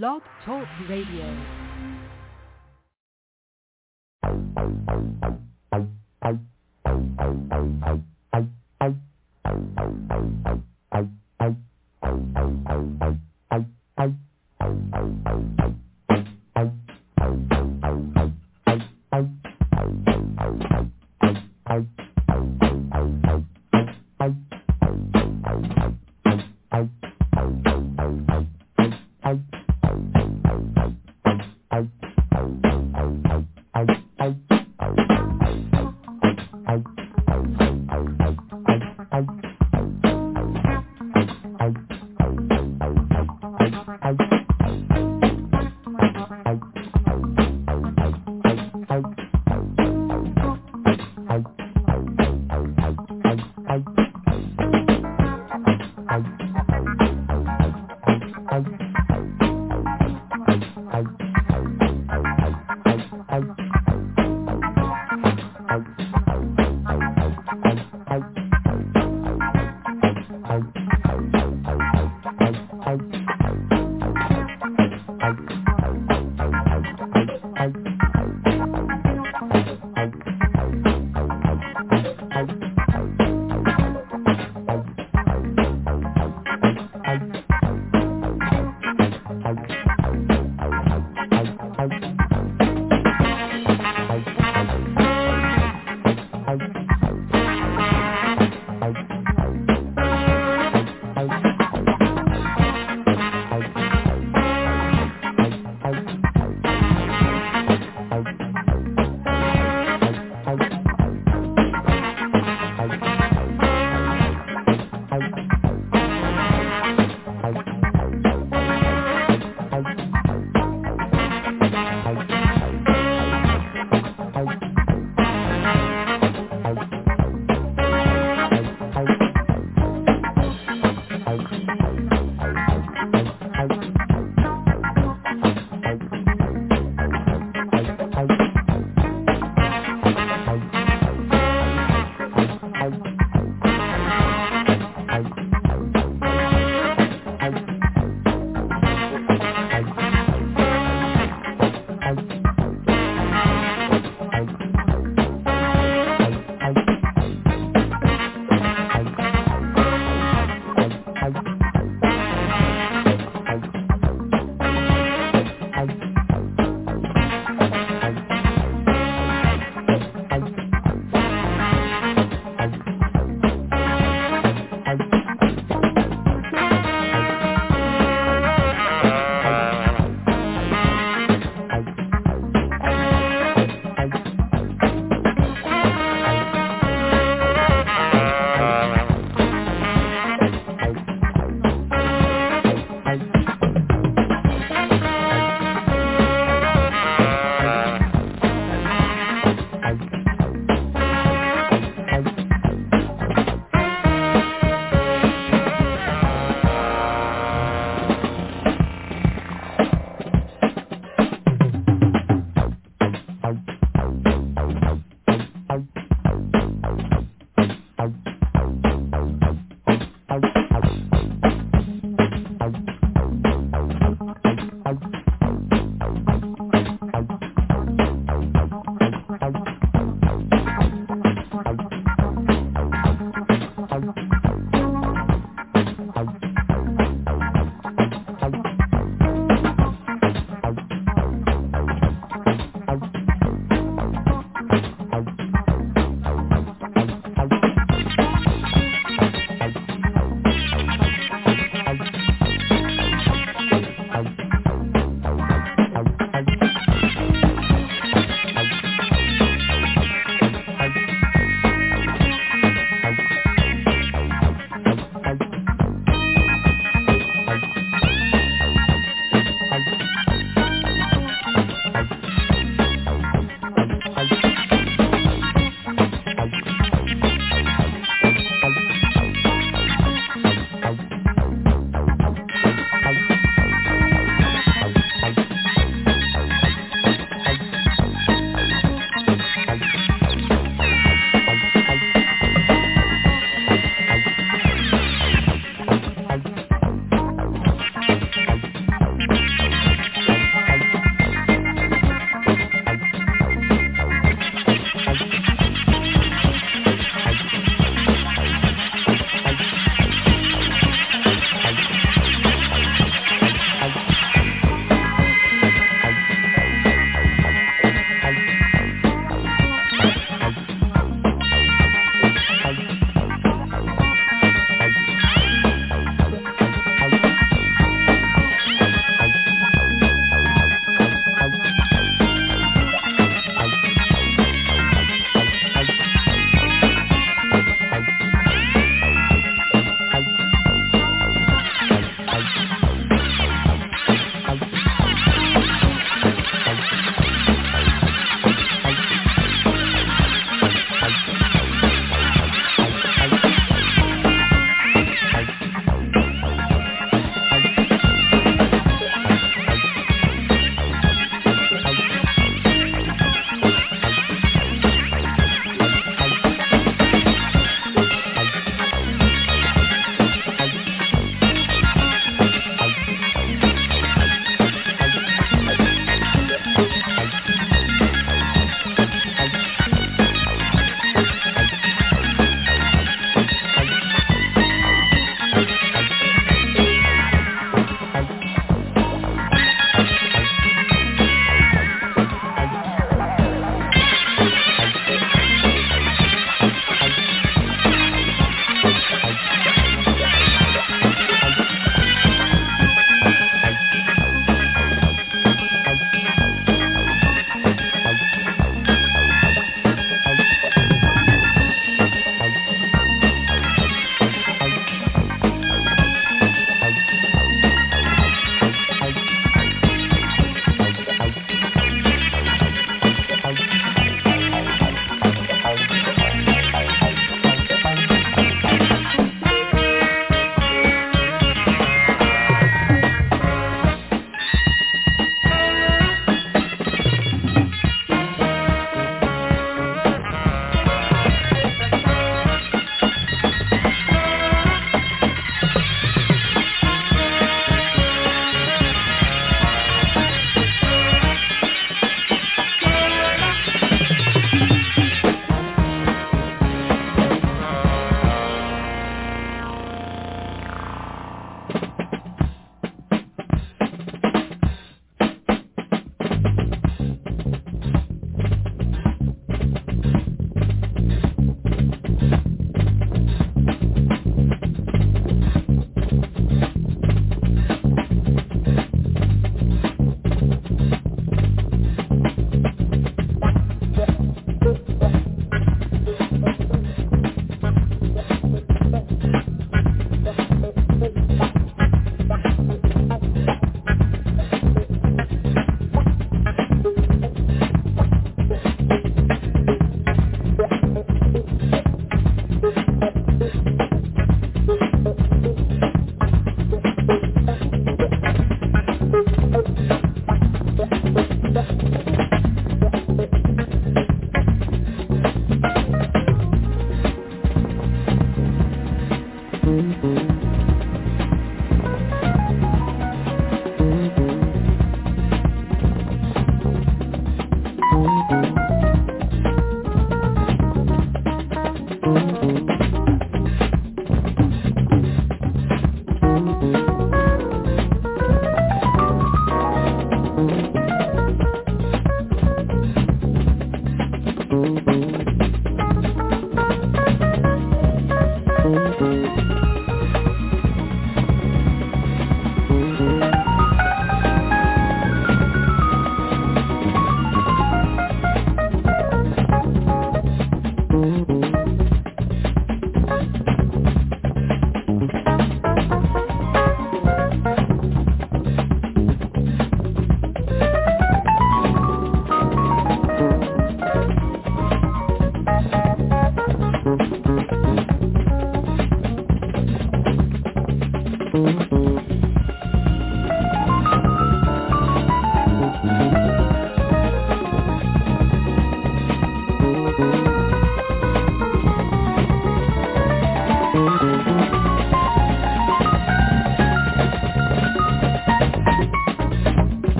Blog Talk Radio.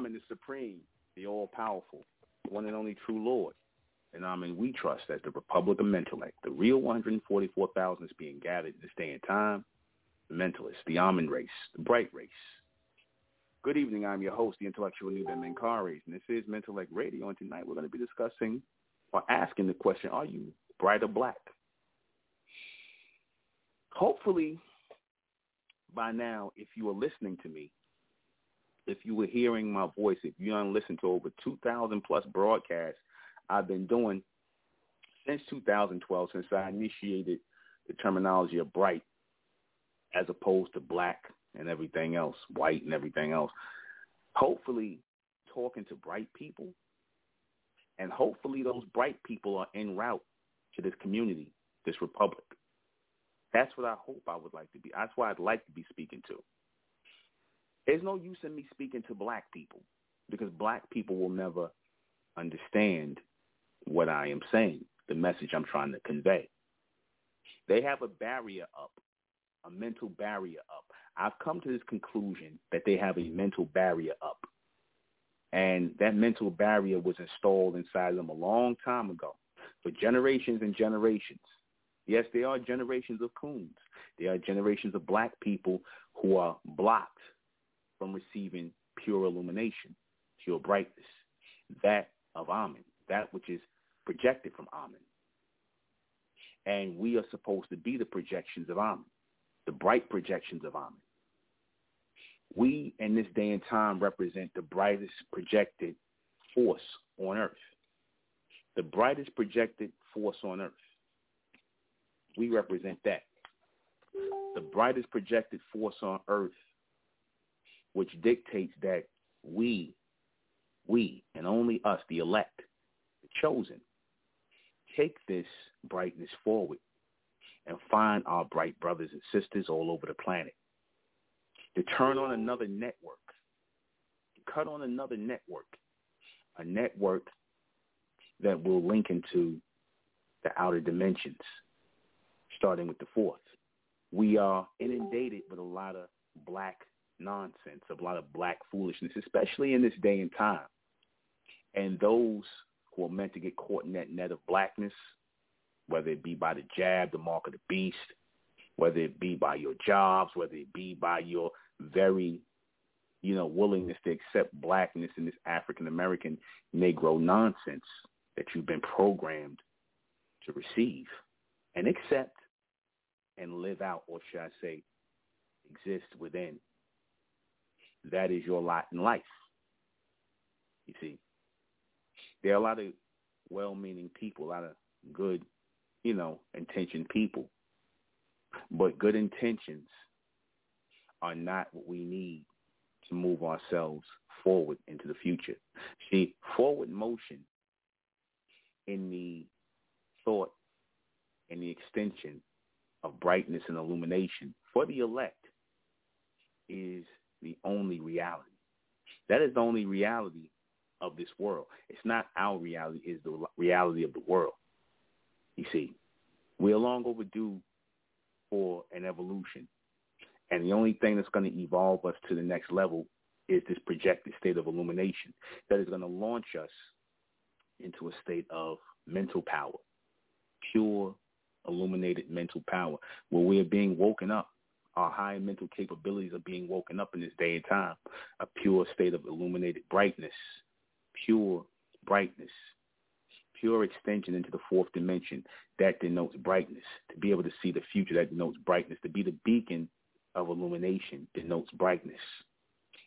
Amen, the Supreme, the All-Powerful, the one and only true Lord, and Amen, we trust that the Republic of Mentellect, the real 144,000 is being gathered in this day and time, the mentalists, the Amen race, the bright race. Good evening. I'm your host, the intellectual Nuben Menkarayzz, and this is Mentellect Radio. And tonight we're going to be discussing or asking the question, are you bright or black? Hopefully, by now, if you are listening to me, if you were hearing my voice, if you don't listen to over 2,000 plus broadcasts I've been doing since 2012, since I initiated the terminology of bright as opposed to black and everything else, white and everything else. Hopefully, talking to bright people, and hopefully those bright people are en route to this community, this republic. That's what I hope I would like to be. That's why I'd like to be speaking to. There's no use in me speaking to black people because black people will never understand what I am saying, the message I'm trying to convey. They have a barrier up, a mental barrier up. I've come to this conclusion that they have a mental barrier up. And that mental barrier was installed inside them a long time ago for generations and generations. Yes, there are generations of coons. There are generations of black people who are blocked from receiving pure illumination, pure brightness, that of Amen, that which is projected from Amen. And we are supposed to be the projections of Amen, the bright projections of Amen. We, in this day and time, represent the brightest projected force on earth. The brightest projected force on earth. We represent that. The brightest projected force on earth, which dictates that we, we, and only us, the elect, the chosen, take this brightness forward and find our bright brothers and sisters all over the planet. To turn on another network, to cut on another network, a network that will link into the outer dimensions, starting with the fourth. We are inundated with a lot of black nonsense, of a lot of black foolishness, especially in this day and time. And those who are meant to get caught in that net of blackness, whether it be by the jab, the mark of the beast, whether it be by your jobs, whether it be by your very, you know, willingness to accept blackness in this African American Negro nonsense that you've been programmed to receive and accept and live out, or should I say, exist within. That is your lot in life. You see, there are a lot of well-meaning people, a lot of good, you know, intentioned people. But good intentions are not what we need to move ourselves forward into the future. See, forward motion in the thought and the extension of brightness and illumination for the elect is the only reality. That is the only reality of this world. It's not our reality, it's the reality of the world. You see, we're long overdue for an evolution. And the only thing that's going to evolve us to the next level is this projected state of illumination that is going to launch us into a state of mental power, pure, illuminated mental power, where we are being woken up. Our high mental capabilities are being woken up in this day and time, a pure state of illuminated brightness, pure brightness, pure extension into the fourth dimension that denotes brightness. To be able to see the future that denotes brightness. To be the beacon of illumination denotes brightness.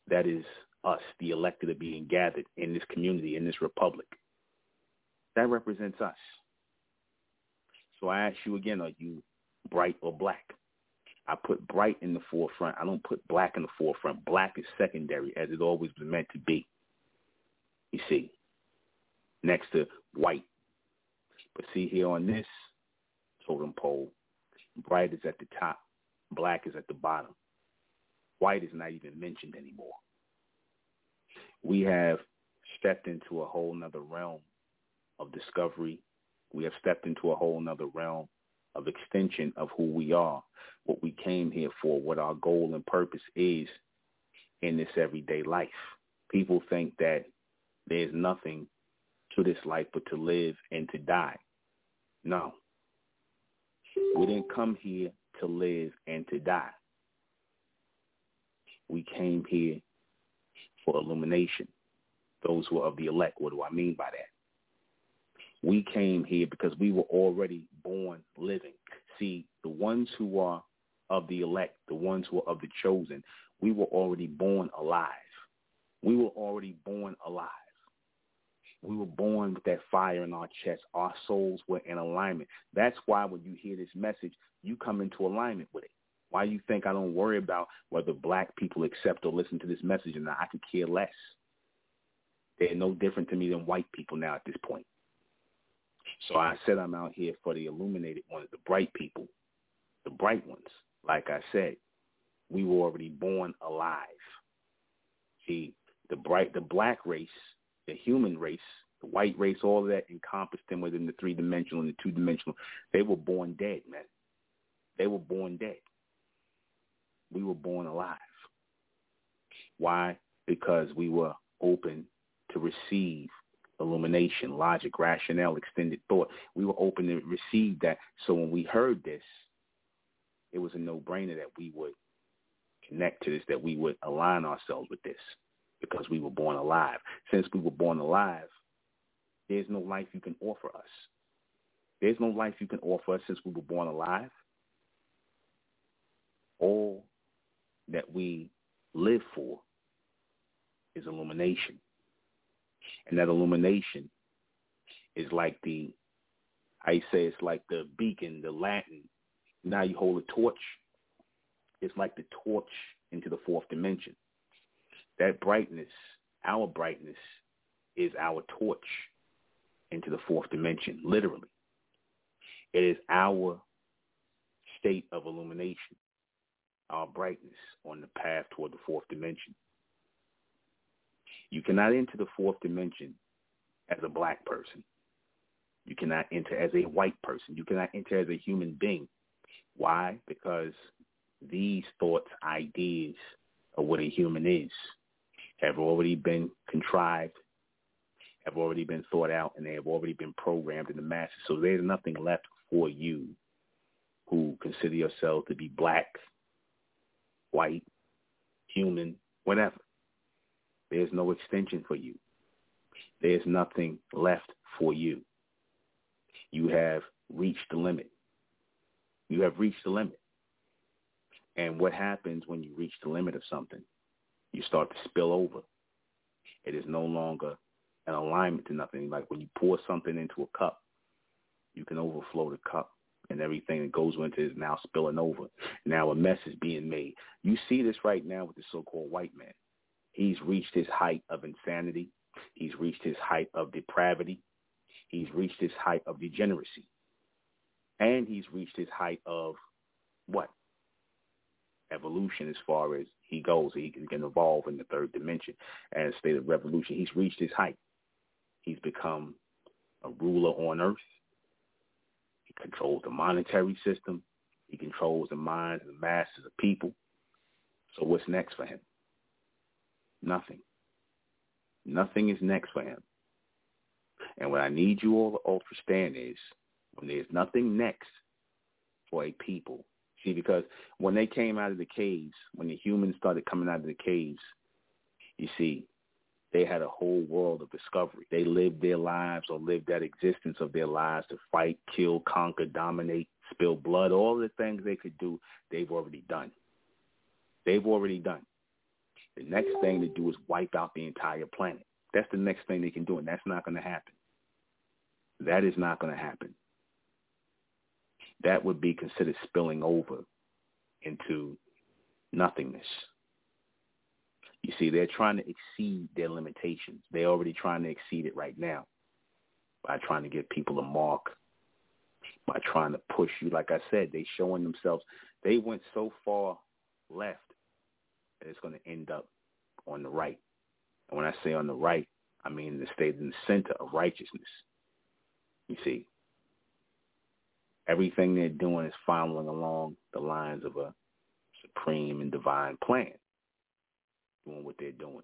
That is us, the elected, are being gathered in this community, in this republic. That represents us. So I ask you again, are you bright or black? I put bright in the forefront. I don't put black in the forefront. Black is secondary, as it always was meant to be you see, next to white. But see here on this totem pole, bright is at the top, black is at the bottom. White is not even mentioned anymore. We have stepped into a whole nother realm of discovery. We have stepped into a whole nother realm of extension of who we are, what we came here for, what our goal and purpose is in this everyday life. People think that there's nothing to this life but to live and to die. No. We didn't come here to live and to die. We came here for illumination. Those who are of the elect, what do I mean by that? We came here because we were already born living. See, the ones who are of the elect, the ones who are of the chosen, we were already born alive. We were already born alive. We were born with that fire in our chest. Our souls were in alignment. That's why when you hear this message, you come into alignment with it. Why you think I don't worry about whether black people accept or listen to this message and I could care less. They're no different to me than white people now at this point. So I said I'm out here for the illuminated ones, the bright people, the bright ones. Like I said, we were already born alive. See, the bright, the black race, the human race, the white race, all of that encompassed them within the three dimensional and the two dimensional. They were born dead, man. They were born dead. We were born alive. Why? Because we were open to receive illumination, logic, rationale, extended thought. We were open to receive that. So when we heard this, it was a no-brainer that we would connect to this, that we would align ourselves with this because we were born alive. Since we were born alive, there's no life you can offer us. There's no life you can offer us since we were born alive. All that we live for is illumination. And that illumination is like the, I say it's like the beacon, the Latin. Now you hold a torch. It's like the torch into the fourth dimension. That brightness, our brightness, is our torch into the fourth dimension, literally. It is our state of illumination, our brightness on the path toward the fourth dimension. You cannot enter the fourth dimension as a black person. You cannot enter as a white person. You cannot enter as a human being. Why? Because these thoughts, ideas of what a human is have already been contrived, have already been thought out, and they have already been programmed in the masses. So there's nothing left for you who consider yourself to be black, white, human, whatever. There's no extension for you. There's nothing left for you. You have reached the limit. You have reached the limit. And what happens when you reach the limit of something? You start to spill over. It is no longer an alignment to nothing. Like when you pour something into a cup, you can overflow the cup and everything that goes into it is now spilling over. Now a mess is being made. You see this right now with the so-called white man. He's reached his height of insanity. He's reached his height of depravity. He's reached his height of degeneracy. And he's reached his height of what? Evolution as far as he goes. He can, evolve in the third dimension and state of revolution. He's reached his height. He's become a ruler on earth. He controls the monetary system. He controls the minds of the masses of people. So what's next for him? Nothing. Nothing is next for him. And what I need you all to understand is when there's nothing next for a people, see, because when they came out of the caves, when the humans started coming out of the caves, you see, they had a whole world of discovery. They lived their lives or lived that existence of their lives to fight, kill, conquer, dominate, spill blood, all the things they could do, they've already done. They've already done. The next thing to do is wipe out the entire planet. That's the next thing they can do, and that's not going to happen. That is not going to happen. That would be considered spilling over into nothingness. You see, they're trying to exceed their limitations. They're already trying to exceed it right now by trying to get people to mark, by trying to push you. Like I said, they showing themselves. They went so far left that it's going to end up on the right. And when I say on the right, I mean the state in the center of righteousness. You see, everything they're doing is following along the lines of a supreme and divine plan, doing what they're doing.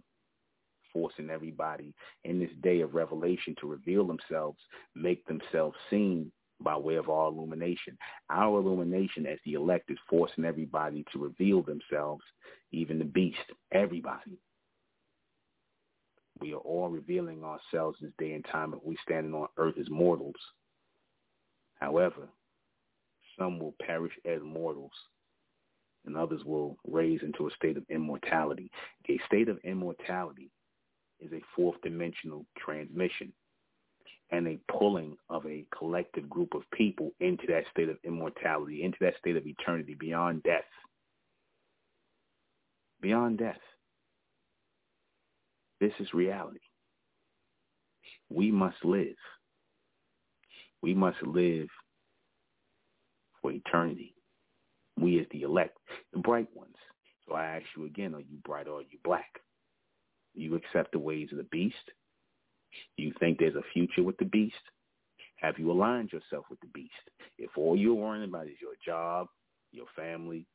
forcing everybody in this day of revelation to reveal themselves, make themselves seen by way of our illumination. Our illumination as the elect is forcing everybody to reveal themselves, even the beast, everybody. We are all revealing ourselves this day and time if we standing on earth as mortals. However, some will perish as mortals and others will raise into a state of immortality. A state of immortality is a fourth dimensional transmission and a pulling of a collective group of people into that state of immortality, into that state of eternity beyond death. Beyond death. This is reality. We must live. We must live for eternity. We as the elect, the bright ones. So I ask you again, are you bright or are you black? You accept the ways of the beast? You think there's a future with the beast? Have you aligned yourself with the beast? If all you're worrying about is your job, your family,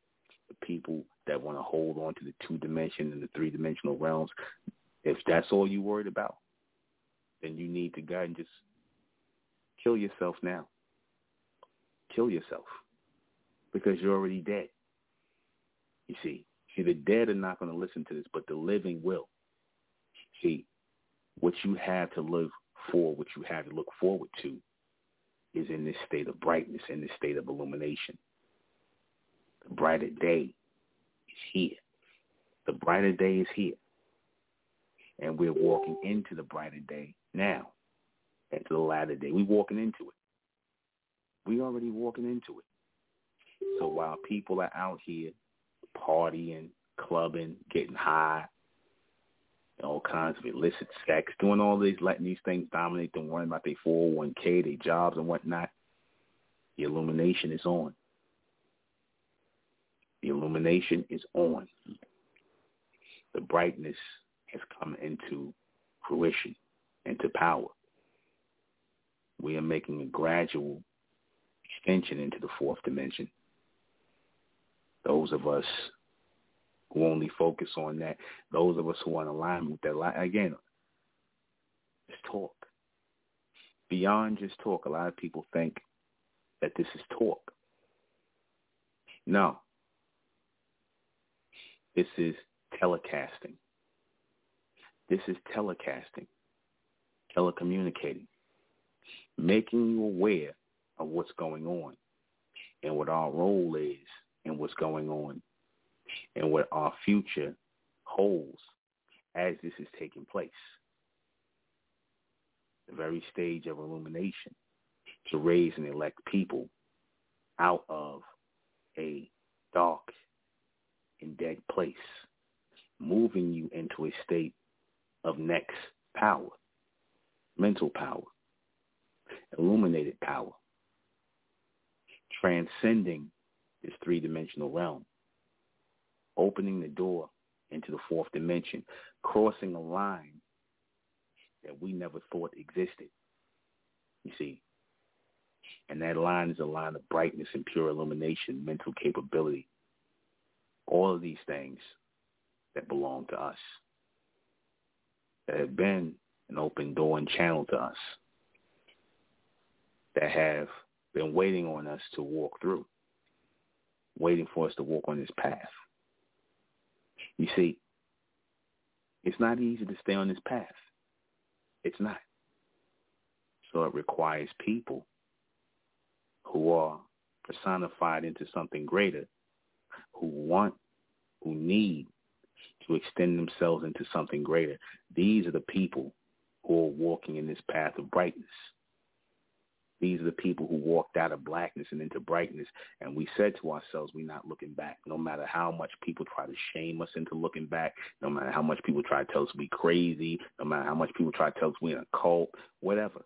the people that want to hold on to the two dimension and the three dimensional realms, if that's all you're worried about, then you need to go and just kill yourself now. Kill yourself because you're already dead. You see, see, the dead are not going to listen to this, but the living will. See, what you have to live for, what you have to look forward to, is in this state of brightness, in this state of illumination. The brighter day is here. The brighter day is here. And we're walking into the brighter day now, into the latter day. We're walking into it. We're already walking into it. So while people are out here partying, clubbing, getting high, all kinds of illicit sex, doing all these, letting these things dominate them, worrying about their 401k, their jobs and whatnot, the illumination is on. The illumination is on. The brightness has come into fruition, into power. We are making a gradual extension into the fourth dimension. Those of us who only focus on that, those of us who are in alignment with that, line, again, it's talk. Beyond just talk, a lot of people think that this is talk. No. This is telecasting. This is telecasting, telecommunicating, making you aware of what's going on and what our role is and what's going on and what our future holds as this is taking place. The very stage of illumination to raise and elect people out of a dark and dead place, moving you into a state of next power, mental power, illuminated power, transcending this three-dimensional realm, opening the door into the fourth dimension, crossing a line that we never thought existed. You see, and that line is a line of brightness and pure illumination, mental capability, all of these things that belong to us, that have been an open door and channel to us, that have been waiting on us to walk through waiting for us to walk on this path. You see, it's not easy to stay on this path. It's not. So it requires people who are personified into something greater, who want, who need to extend themselves into something greater. These are the people who are walking in this path of brightness. These are the people who walked out of blackness and into brightness. And we said to ourselves, we're not looking back. No matter how much people try to shame us into looking back, no matter how much people try to tell us we crazy, no matter how much people try to tell us we're in a cult, whatever.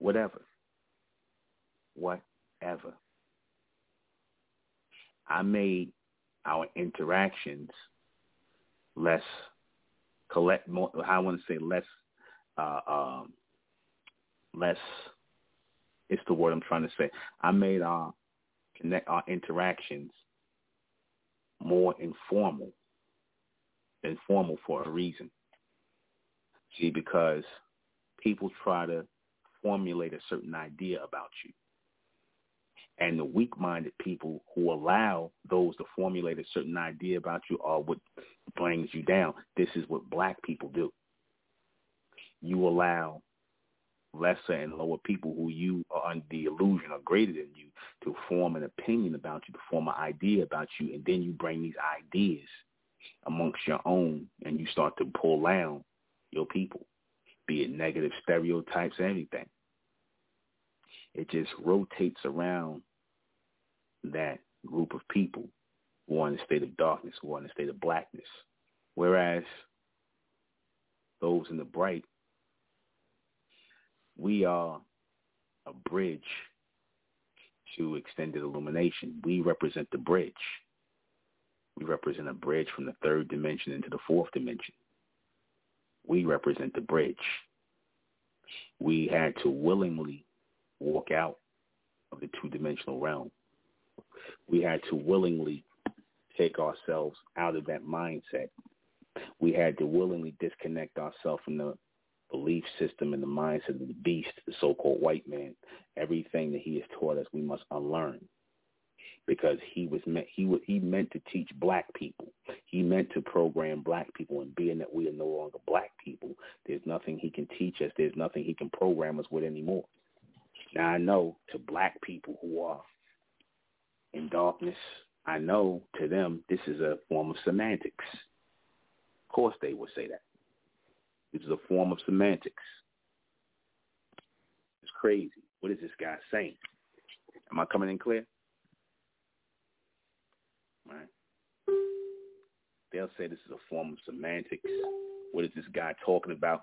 Whatever. Whatever. I made our interactions less collect more I want to say less uh um less it's the word I'm trying to say. I made our connect our interactions more informal. than formal for a reason. See, because people try to formulate a certain idea about you. And the weak-minded people who allow those to formulate a certain idea about you are what brings you down. This is what black people do. You allow lesser and lower people who you are under the illusion are greater than you to form an opinion about you, to form an idea about you, and then you bring these ideas amongst your own and you start to pull down your people, be it negative stereotypes, anything. It just rotates around that group of people who are in a state of darkness, who are in a state of blackness. Whereas those in the bright we are a bridge to extended illumination. We represent the bridge. We represent a bridge from the third dimension into the fourth dimension. We represent the bridge. We had to willingly walk out of the two-dimensional realm. We had to willingly take ourselves out of that mindset. We had to willingly disconnect ourselves from the belief system and the mindset of the beast, the so-called white man, everything that he has taught us, we must unlearn. Because he was meant, he he meant to teach black people. He meant to program black people. And being that we are no longer black people, there's nothing he can teach us. There's nothing he can program us with anymore. Now I know to black people who are in darkness, I know to them this is a form of semantics. Of course they would say that. This is a form of semantics. It's crazy. What is this guy saying? Am I coming in clear? Right. They'll say this is a form of semantics. What is this guy talking about?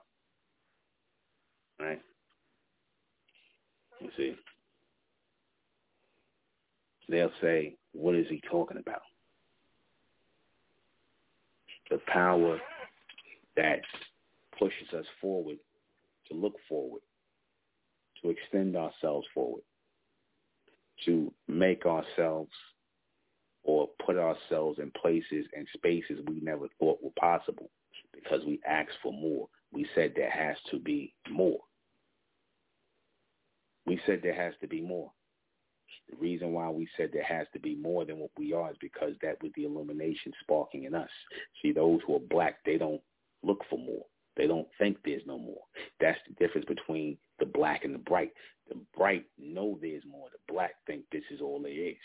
Right. You see. They'll say, what is he talking about? The power that pushes us forward to look forward, to extend ourselves forward, to make ourselves or put ourselves in places and spaces we never thought were possible because we asked for more. We said there has to be more. We said there has to be more. The reason why we said there has to be more than what we are is because that was the illumination sparking in us. See, those who are black, they don't look for more. They don't think there's no more. That's the difference between the black and the bright. The bright know there's more. The black think this is all there is.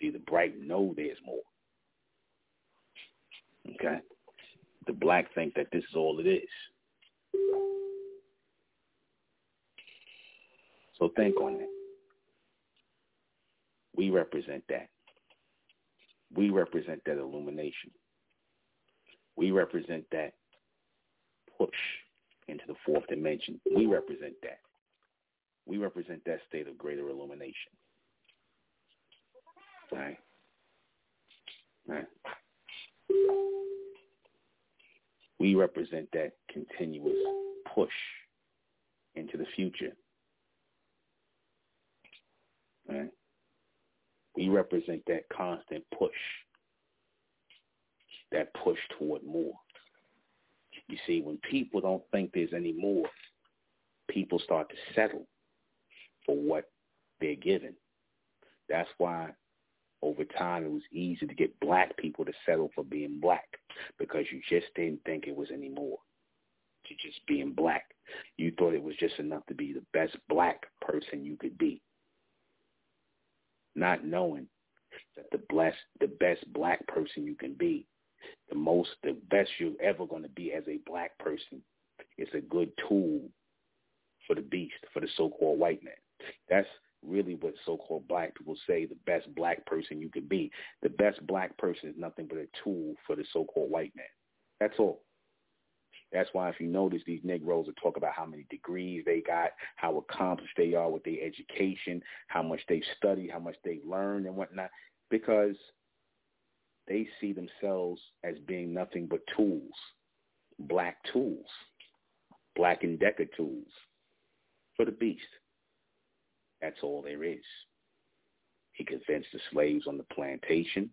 See, the bright know there's more. Okay? The black think that this is all it is. So think on that. We represent that. We represent that illumination. We represent that push into the fourth dimension. We represent that. We represent that state of greater illumination. Right? Right? We represent that continuous push into the future. Right? We represent that constant push that push toward more. You see, when people don't think there's any more, people start to settle for what they're given. That's why over time it was easy to get black people to settle for being black because you just didn't think it was any more to just being black. You thought it was just enough to be the best black person you could be. Not knowing that the blessed, the best black person you can be the most, the best you're ever going to be as a black person is a good tool for the beast, for the so-called white man. That's really what so-called black people say the best black person you could be. The best black person is nothing but a tool for the so-called white man. That's all. That's why if you notice these Negroes will talk about how many degrees they got, how accomplished they are with their education, how much they've studied, how much they've learned and whatnot, because they see themselves as being nothing but tools, black tools, black and decker tools for the beast. That's all there is. He convinced the slaves on the plantation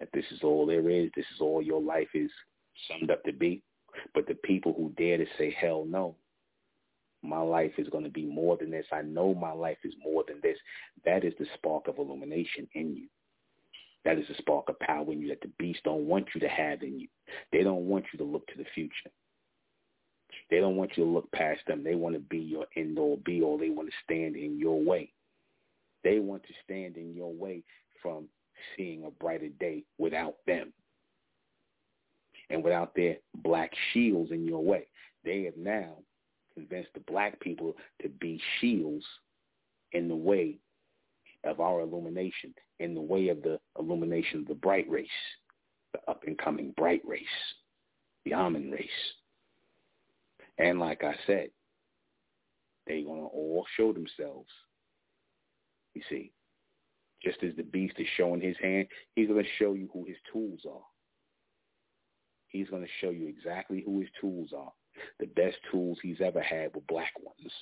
that this is all there is. This is all your life is summed up to be. But the people who dare to say, hell no, my life is going to be more than this. I know my life is more than this. That is the spark of illumination in you. That is a spark of power in you that the beast don't want you to have in you. They don't want you to look to the future. They don't want you to look past them. They want to be your end all be all. They want to stand in your way. They want to stand in your way from seeing a brighter day without them and without their black shields in your way. They have now convinced the black people to be shields in the way of our illumination, in the way of the illumination of the bright race, the up and coming bright race, the Amen race. And like I said, they're going to all show themselves. You see, just as the beast is showing his hand, he's going to show you who his tools are. He's going to show you exactly who his tools are. The best tools he's ever had were black ones,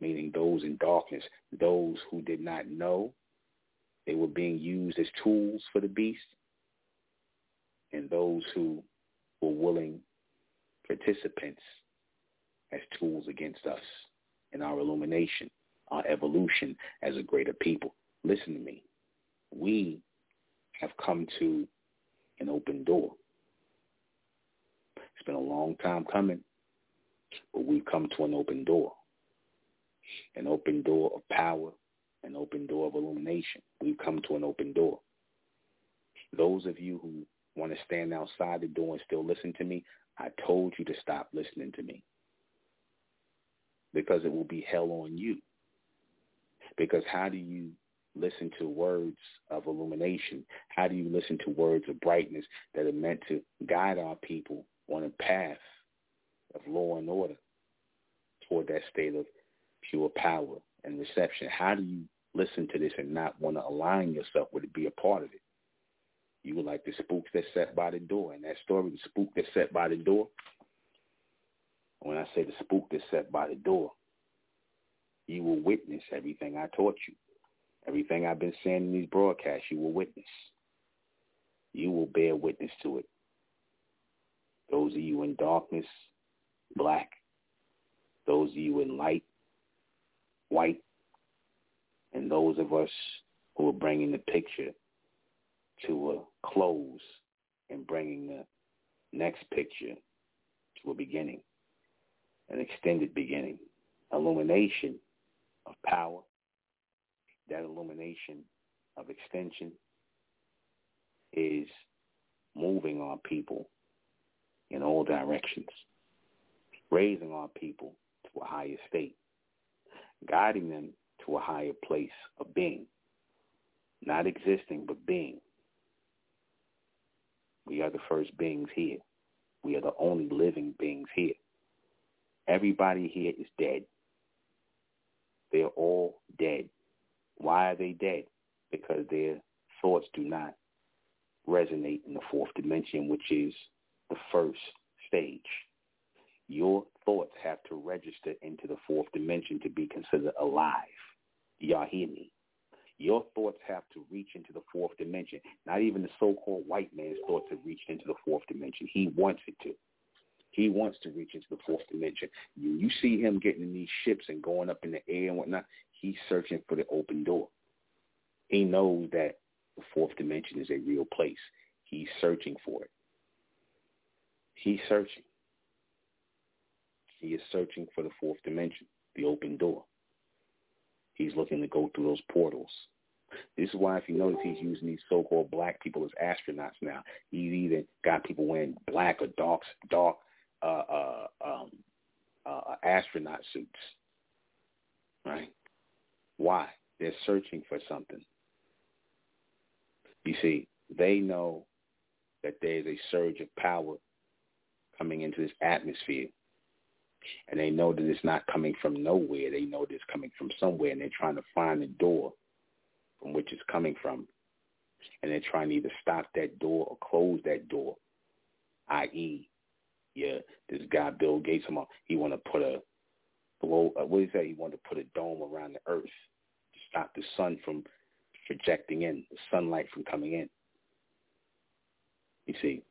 meaning those in darkness, those who did not know they were being used as tools for the beast, and those who were willing participants as tools against us in our illumination, our evolution as a greater people. Listen to me. We have come to an open door. It's been a long time coming, but we've come to an open door. An open door of power, an open door of illumination. We've come to an open door. Those of you who want to stand outside the door and still listen to me, I told you to stop listening to me because it will be hell on you. Because how do you listen to words of illumination? How do you listen to words of brightness that are meant to guide our people on a path of law and order toward that state of pure power and reception? How do you listen to this and not want to align yourself with it, be a part of it? You were like the spooks that sat by the door. And that story, the spook that sat by the door, when I say the spook that sat by the door, you will witness everything I taught you. Everything I've been saying in these broadcasts, you will witness. You will bear witness to it. Those of you in darkness, black. Those of you in light, white. And those of us who are bringing the picture to a close and bringing the next picture to a beginning, an extended beginning, illumination of power, that illumination of extension is moving our people in all directions, raising our people to a higher state, guiding them to a higher place of being, not existing, but being. We are the first beings here. We are the only living beings here. Everybody here is dead. They're all dead. Why are they dead? Because their thoughts do not resonate in the fourth dimension, which is the first stage. Your thoughts have to register into the fourth dimension to be considered alive. Y'all hear me? Your thoughts have to reach into the fourth dimension. Not even the so-called white man's thoughts have reached into the fourth dimension. He wants it to. He wants to reach into the fourth dimension. You, you see him getting in these ships and going up in the air and whatnot. He's searching for the open door. He knows that the fourth dimension is a real place. He's searching for it. He's searching. He is searching for the fourth dimension, the open door. He's looking to go through those portals. This is why, if you notice, he's using these so-called black people as astronauts now. He's even got people wearing black or dark, dark uh, uh, um, uh, astronaut suits. Right? Why? They're searching for something. You see, they know that there's a surge of power coming into this atmosphere and they know that it's not coming from nowhere. They know that it's coming from somewhere, and they're trying to find the door from which it's coming from, and they're trying to either stop that door or close that door. I.e., yeah, this guy Bill Gates, he want to put a blow. Uh, what is that? He want to put a dome around the Earth to stop the sun from projecting in, the sunlight from coming in. You see,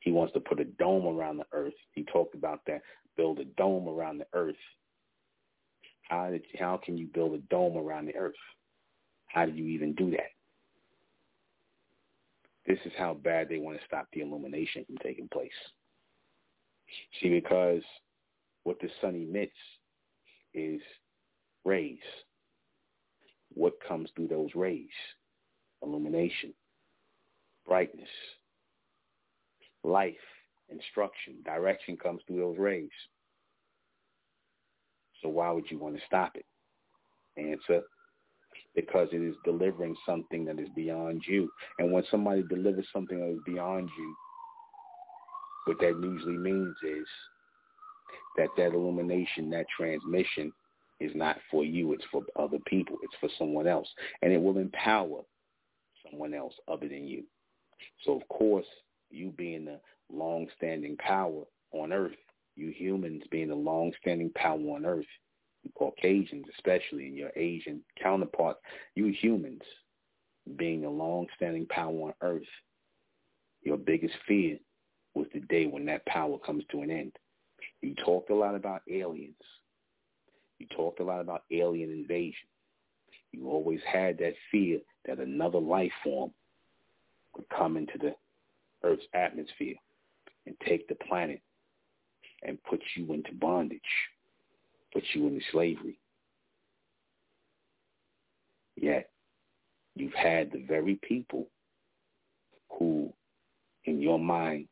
He wants to put a dome around the earth. He talked about that. Build a dome around the earth. How did how can you build a dome around the earth? How do you even do that? This is how bad they want to stop the illumination from taking place. See, because what the sun emits is rays. What comes through those rays? Illumination, brightness, life, instruction, direction comes through those rays. So why would you want to stop it? Answer, because it is delivering something that is beyond you. And when somebody delivers something that is beyond you, what that usually means is that that illumination, that transmission is not for you. It's for other people. It's for someone else. And it will empower someone else other than you. So, of course, you being the long-standing power on earth, you humans being the long-standing power on earth, you Caucasians especially, and your Asian counterparts, you humans being the long-standing power on earth, your biggest fear was the day when that power comes to an end. You talked a lot about aliens. You talked a lot about alien invasion. You always had that fear that another life form would come into the Earth's atmosphere and take the planet and put you into bondage, put you into slavery. Yet you've had the very people who, in your mind,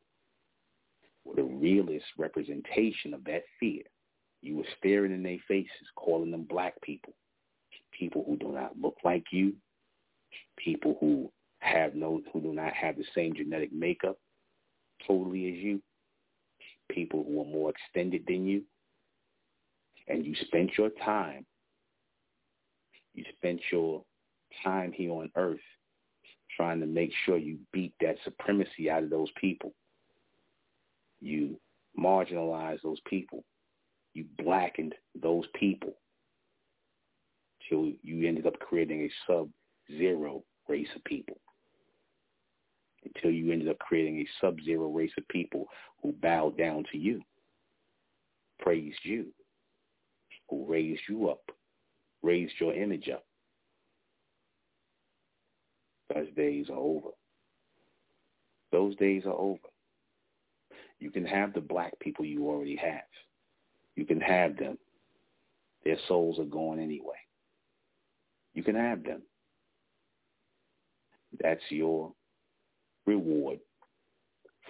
were the realest representation of that fear. You were staring in their faces, calling them black people, people who do not look like you, people who have no, who do not have the same genetic makeup totally as you, people who are more extended than you, and you spent your time, you spent your time here on earth trying to make sure you beat that supremacy out of those people you marginalized those people. You blackened those people till you ended up creating a sub-zero race of people. Until you ended up creating a sub-zero race of people who bowed down to you, praised you, who raised you up, raised your image up. Those days are over. Those days are over. You can have the black people you already have. You can have them. Their souls are going anyway. You can have them. That's your reward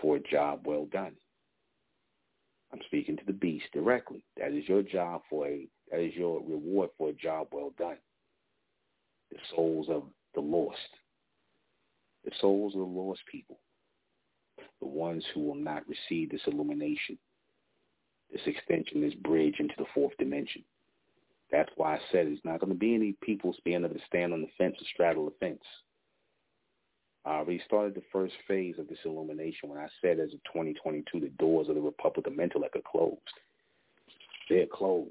for a job well done. I'm speaking to the beast directly. That is your job for a that is your reward for a job well done. The souls of the lost. The souls of the lost people the ones who will not receive this illumination, this extension, this bridge into the fourth dimension. That's why I said it's not going to be any people being able to stand on the fence or straddle the fence. Uh, I already started the first phase of this illumination when I said as of 2022, the doors of the Republic of Mentellect are closed. They're closed.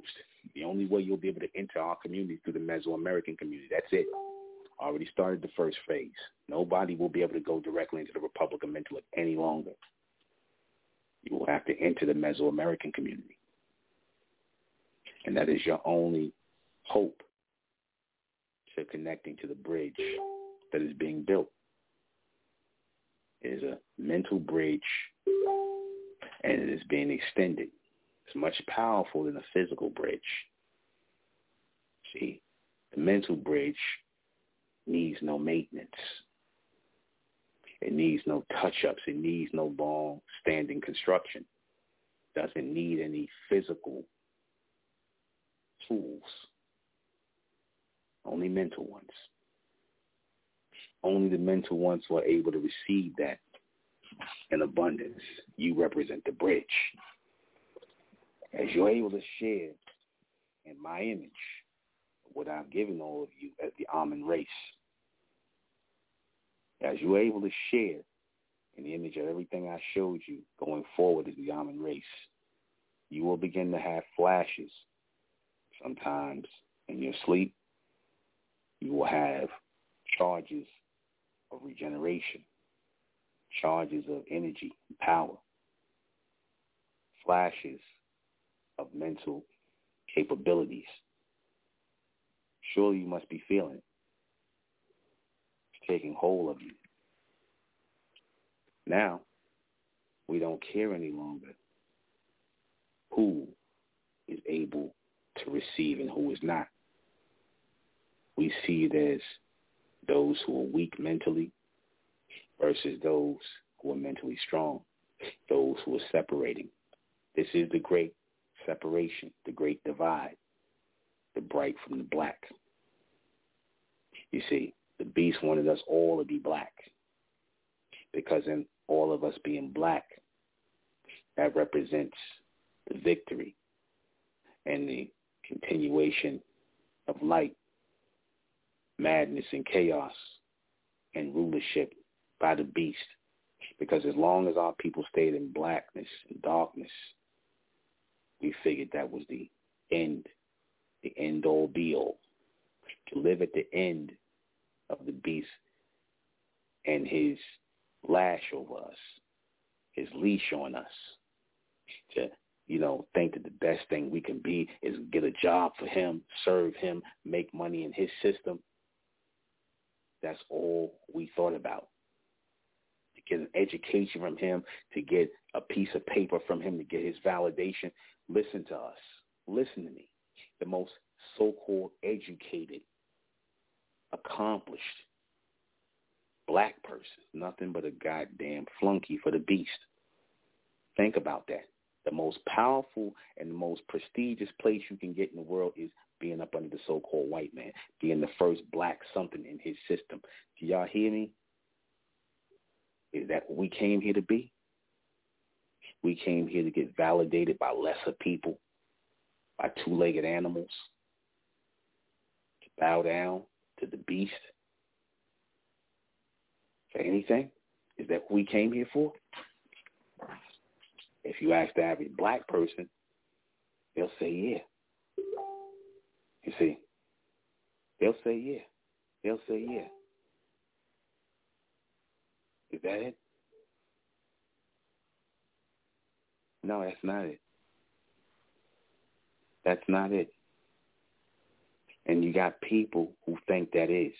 The only way you'll be able to enter our community through the Mesoamerican community. That's it already started the first phase. Nobody will be able to go directly into the Republic of Mentellect any longer. You will have to enter the Mesoamerican community. And that is your only hope to connecting to the bridge that is being built. Is a mental bridge and it is being extended. It's much powerful than a physical bridge. See, the mental bridge needs no maintenance. It needs no touch-ups. It needs no long-standing construction. It Doesn't need any physical tools. Only mental ones. Only the mental ones who are able to receive that in abundance. You represent the bridge. As you're able to share in my image, what I've given all of you as the Amen race, as you're able to share in the image of everything I showed you going forward as the Amen race, you will begin to have flashes. Sometimes in your sleep, you will have charges of regeneration, charges of energy and power, flashes of mental capabilities. Surely you must be feeling it. Taking hold of you. Now, we don't care any longer who is able to receive and who is not. We see it as those who are weak mentally versus those who are mentally strong, those who are separating. This is the great separation, the great divide, the bright from the black. You see, the beast wanted us all to be black because in all of us being black, that represents the victory and the continuation of light, madness and chaos and rulership by the beast. Because as long as our people stayed in blackness and darkness, we figured that was the end, the end all be all. To live at the end of the beast and his lash over us, his leash on us, to, you know, think that the best thing we can be is get a job for him, serve him, make money in his system. That's all we thought about. To get an education from him, to get a piece of paper from him, to get his validation. Listen to us. Listen to me. The most so-called educated, accomplished black person, nothing but a goddamn flunky for the beast. Think about that. The most powerful and the most prestigious place you can get in the world is being up under the so-called white man, being the first black something in his system. Do y'all hear me? Is that what we came here to be? We came here to get validated by lesser people, by two-legged animals, to bow down to the beast for anything? Is that what we came here for? If you ask the average black person, they'll say yeah. You see, they'll say yeah. They'll say yeah. Is that it? No, that's not it. That's not it. And you got people who think that is.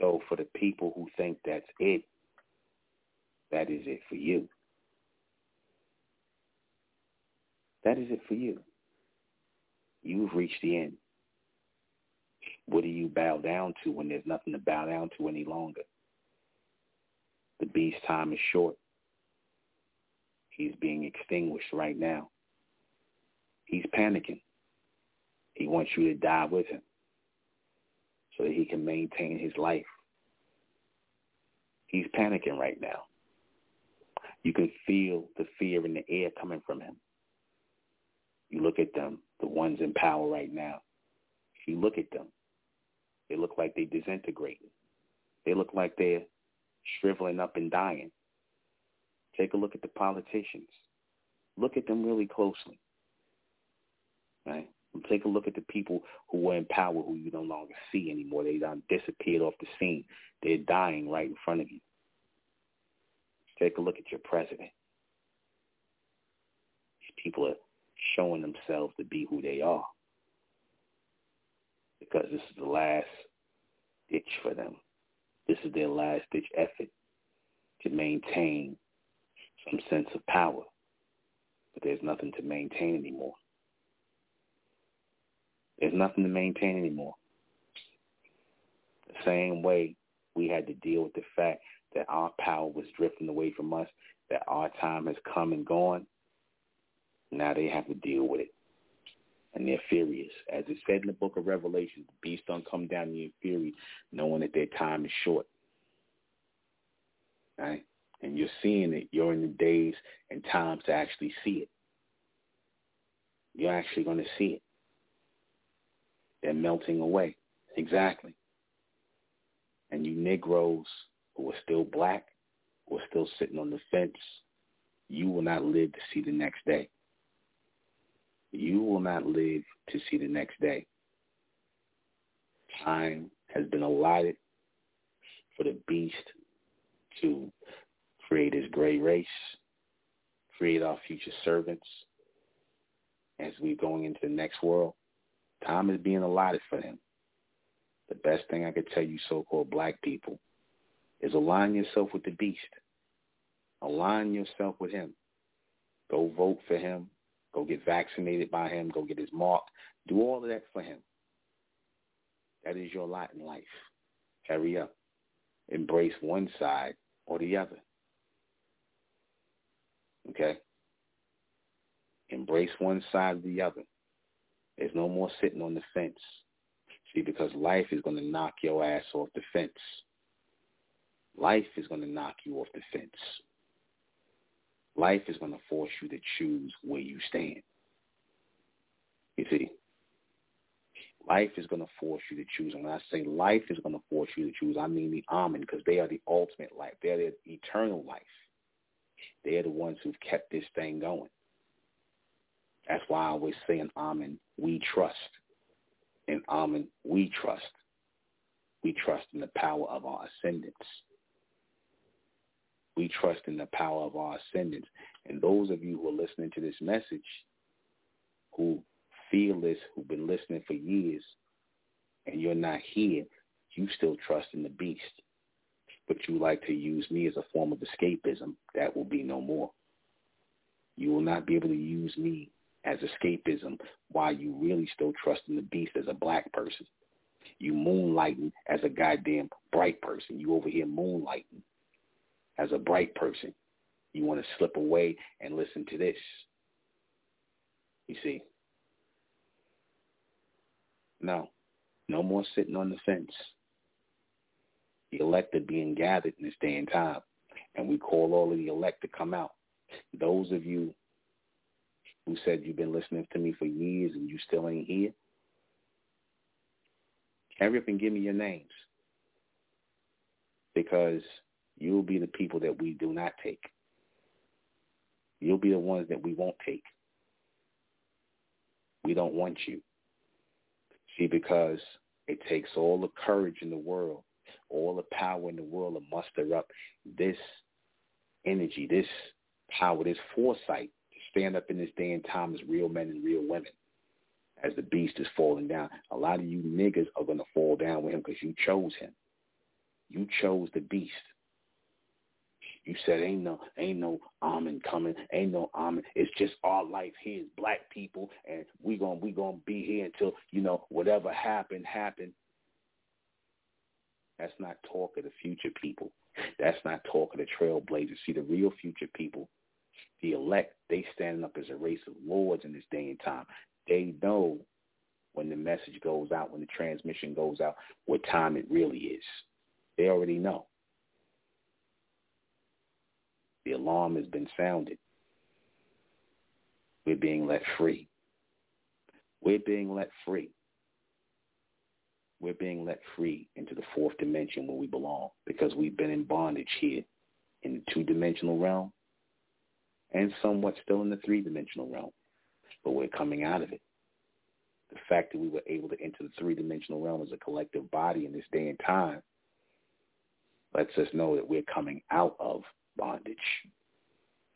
So for the people who think that's it, that is it for you. That is it for you. You've reached the end. What do you bow down to when there's nothing to bow down to any longer? The beast's time is short. He's being extinguished right now. He's panicking. He wants you to die with him so that he can maintain his life. He's panicking right now. You can feel the fear in the air coming from him. You look at them, the ones in power right now. If you look at them, they look like they're disintegrating. They look like they're shriveling up and dying. Take a look at the politicians. Look at them really closely. Right? Take a look at the people who were in power who you no longer see anymore. They done disappeared off the scene. They're dying right in front of you. Take a look at your president. These people are showing themselves to be who they are because this is the last ditch for them. This is their last ditch effort to maintain some sense of power. But there's nothing to maintain anymore. There's nothing to maintain anymore. The same way we had to deal with the fact that our power was drifting away from us, that our time has come and gone. Now they have to deal with it. And they're furious. As it said in the book of Revelation, the beast don't come down in fury, knowing that their time is short. Right? And you're seeing it. You're in the days and times to actually see it. You're actually going to see it. They're melting away. Exactly. And you Negroes who are still black, who are still sitting on the fence, you will not live to see the next day. You will not live to see the next day. Time has been allotted for the beast to create his gray race, create our future servants as we're going into the next world. Time is being allotted for them. The best thing I could tell you, so-called black people, is align yourself with the beast. Align yourself with him. Go vote for him. Go get vaccinated by him. Go get his mark. Do all of that for him. That is your lot in life. Hurry up. Embrace one side or the other. Okay? Embrace one side or the other. There's no more sitting on the fence. See, because life is going to knock your ass off the fence. Life is going to knock you off the fence. Life is going to force you to choose where you stand. You see, life is going to force you to choose. And when I say life is going to force you to choose, I mean the Amen because they are the ultimate life. They're the eternal life. They're the ones who've kept this thing going. That's why I always say in Amen, we trust. In Amen, we trust. We trust in the power of our ascendants. We trust in the power of our ascendants. And those of you who are listening to this message, who feel this, who've been listening for years, and you're not here, you still trust in the beast. But you like to use me as a form of escapism. That will be no more. You will not be able to use me as escapism while you really still trust in the beast as a black person. You moonlighting as a goddamn bright person. You over here moonlighting as a bright person. You want to slip away and listen to this. You see? No. No more sitting on the fence. The elect are being gathered in this day and time. And we call all of the elect to come out. Those of you who said you've been listening to me for years and you still ain't here, hurry up and give me your names. Because You'll be the people that we do not take. You'll be the ones that we won't take. We don't want you. See, because it takes all the courage in the world, all the power in the world to muster up this energy, this power, this foresight to stand up in this day and time as real men and real women as the beast is falling down. A lot of you niggas are going to fall down with him because you chose him. You chose the beast. You said ain't no ain't no almond coming, ain't no almond. It's just our life here as black people, and we gonna we gonna be here until you know whatever happened happened. That's not talk of the future people. That's not talk of the trailblazers. See, the real future people, the elect, they standing up as a race of lords in this day and time. They know when the message goes out, when the transmission goes out, what time it really is. They already know. The alarm has been sounded. We're being let free. We're being let free. We're being let free into the fourth dimension where we belong because we've been in bondage here in the two-dimensional realm and somewhat still in the three-dimensional realm. But we're coming out of it. The fact that we were able to enter the three-dimensional realm as a collective body in this day and time lets us know that we're coming out of bondage,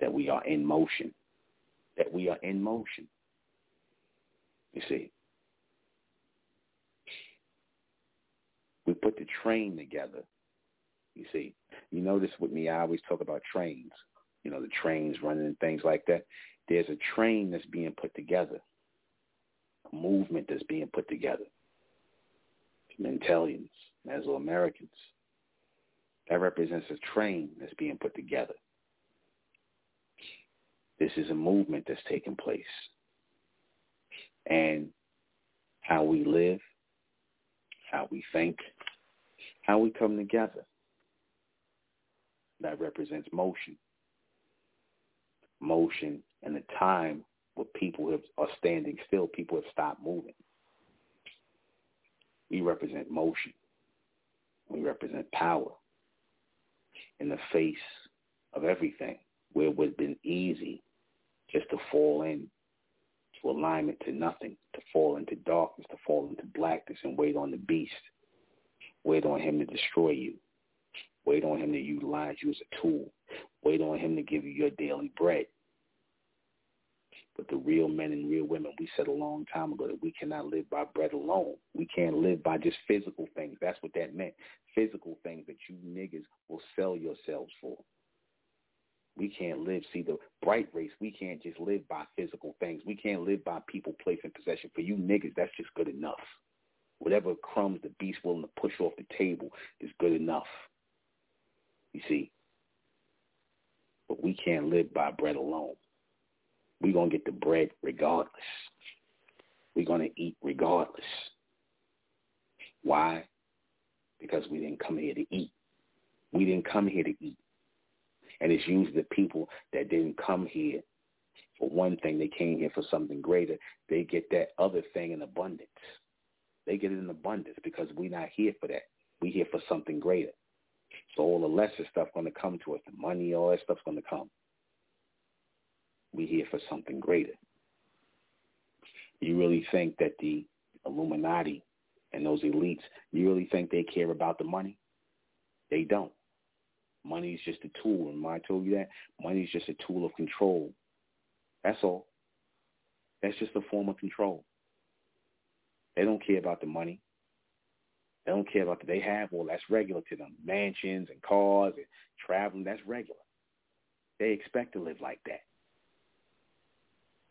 that we are in motion, that we are in motion. You see, we put the train together. You see, you notice with me, I always talk about trains, you know, the trains running and things like that. There's a train that's being put together, a movement that's being put together. Mentalians, Mesoamericans, that represents a train that's being put together. This is a movement that's taking place. And how we live, how we think, how we come together, that represents motion. Motion and the time where people have, are standing still, people have stopped moving. We represent motion. We represent power in the face of everything where it would have been easy just to fall in to alignment to nothing, to fall into darkness, to fall into blackness and wait on the beast. Wait on him to destroy you. Wait on him to utilize you as a tool. Wait on him to give you your daily bread. But the real men and real women, we said a long time ago that we cannot live by bread alone. We can't live by just physical things. That's what that meant. Physical things that you niggas will sell yourselves for. We can't live, see the bright race, we can't just live by physical things. We can't live by people, place, and possession. For you niggas, that's just good enough. Whatever crumbs the beast willing to push off the table is good enough. You see? But we can't live by bread alone. We're going to get the bread regardless. We're going to eat regardless. Why? Because we didn't come here to eat. We didn't come here to eat. And it's usually the people that didn't come here for one thing. They came here for something greater. They get that other thing in abundance. They get it in abundance because we're not here for that. We're here for something greater. So all the lesser stuff going to come to us. The money, all that stuff's going to come. We're here for something greater. You really think that the Illuminati and those elites, you really think they care about the money? They don't. Money is just a tool. And I told you that money is just a tool of control. That's all. That's just a form of control. They don't care about the money. They don't care about the they have. Well, that's regular to them. Mansions and cars and traveling, that's regular. They expect to live like that.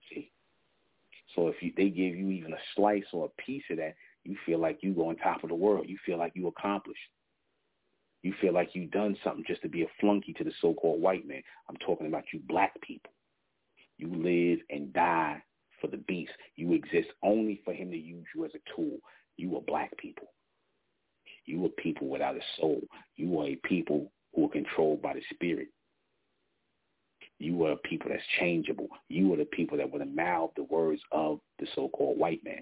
See? So if you, they give you even a slice or a piece of that, you feel like you go on top of the world. You feel like you accomplished. You feel like you've done something just to be a flunky to the so-called white man. I'm talking about you black people. You live and die for the beast. You exist only for him to use you as a tool. You are black people. You are people without a soul. You are a people who are controlled by the spirit. You are a people that's changeable. You are the people that would mouth the words of the so-called white man.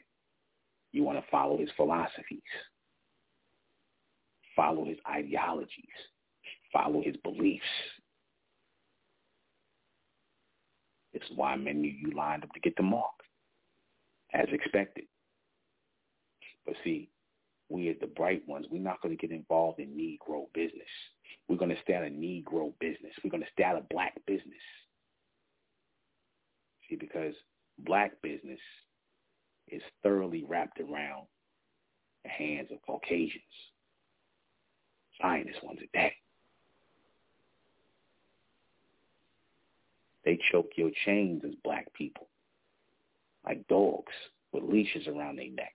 You want to follow his philosophies follow his ideologies, follow his beliefs. This is why many of you lined up to get the mark, as expected. But see, we as the bright ones, we're not going to get involved in Negro business. We're going to out of Negro business. We're going to out of black business. See, because black business is thoroughly wrapped around the hands of Caucasians. Zionist ones at that. They choke your chains as black people, like dogs with leashes around their neck.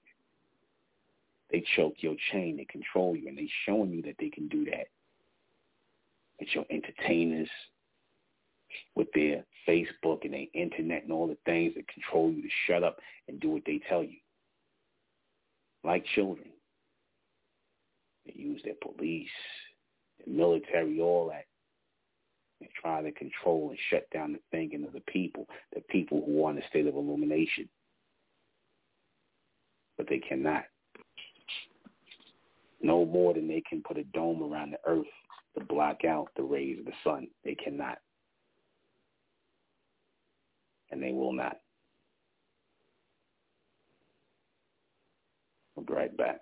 They choke your chain, they control you, and they showing you that they can do that. It's your entertainers with their Facebook and their internet and all the things that control you to shut up and do what they tell you. Like children. They use their police, their military, all that. They try to control and shut down the thinking of the people, the people who want a state of illumination. But they cannot. No more than they can put a dome around the earth to block out the rays of the sun. They cannot. And they will not. I'll be right back.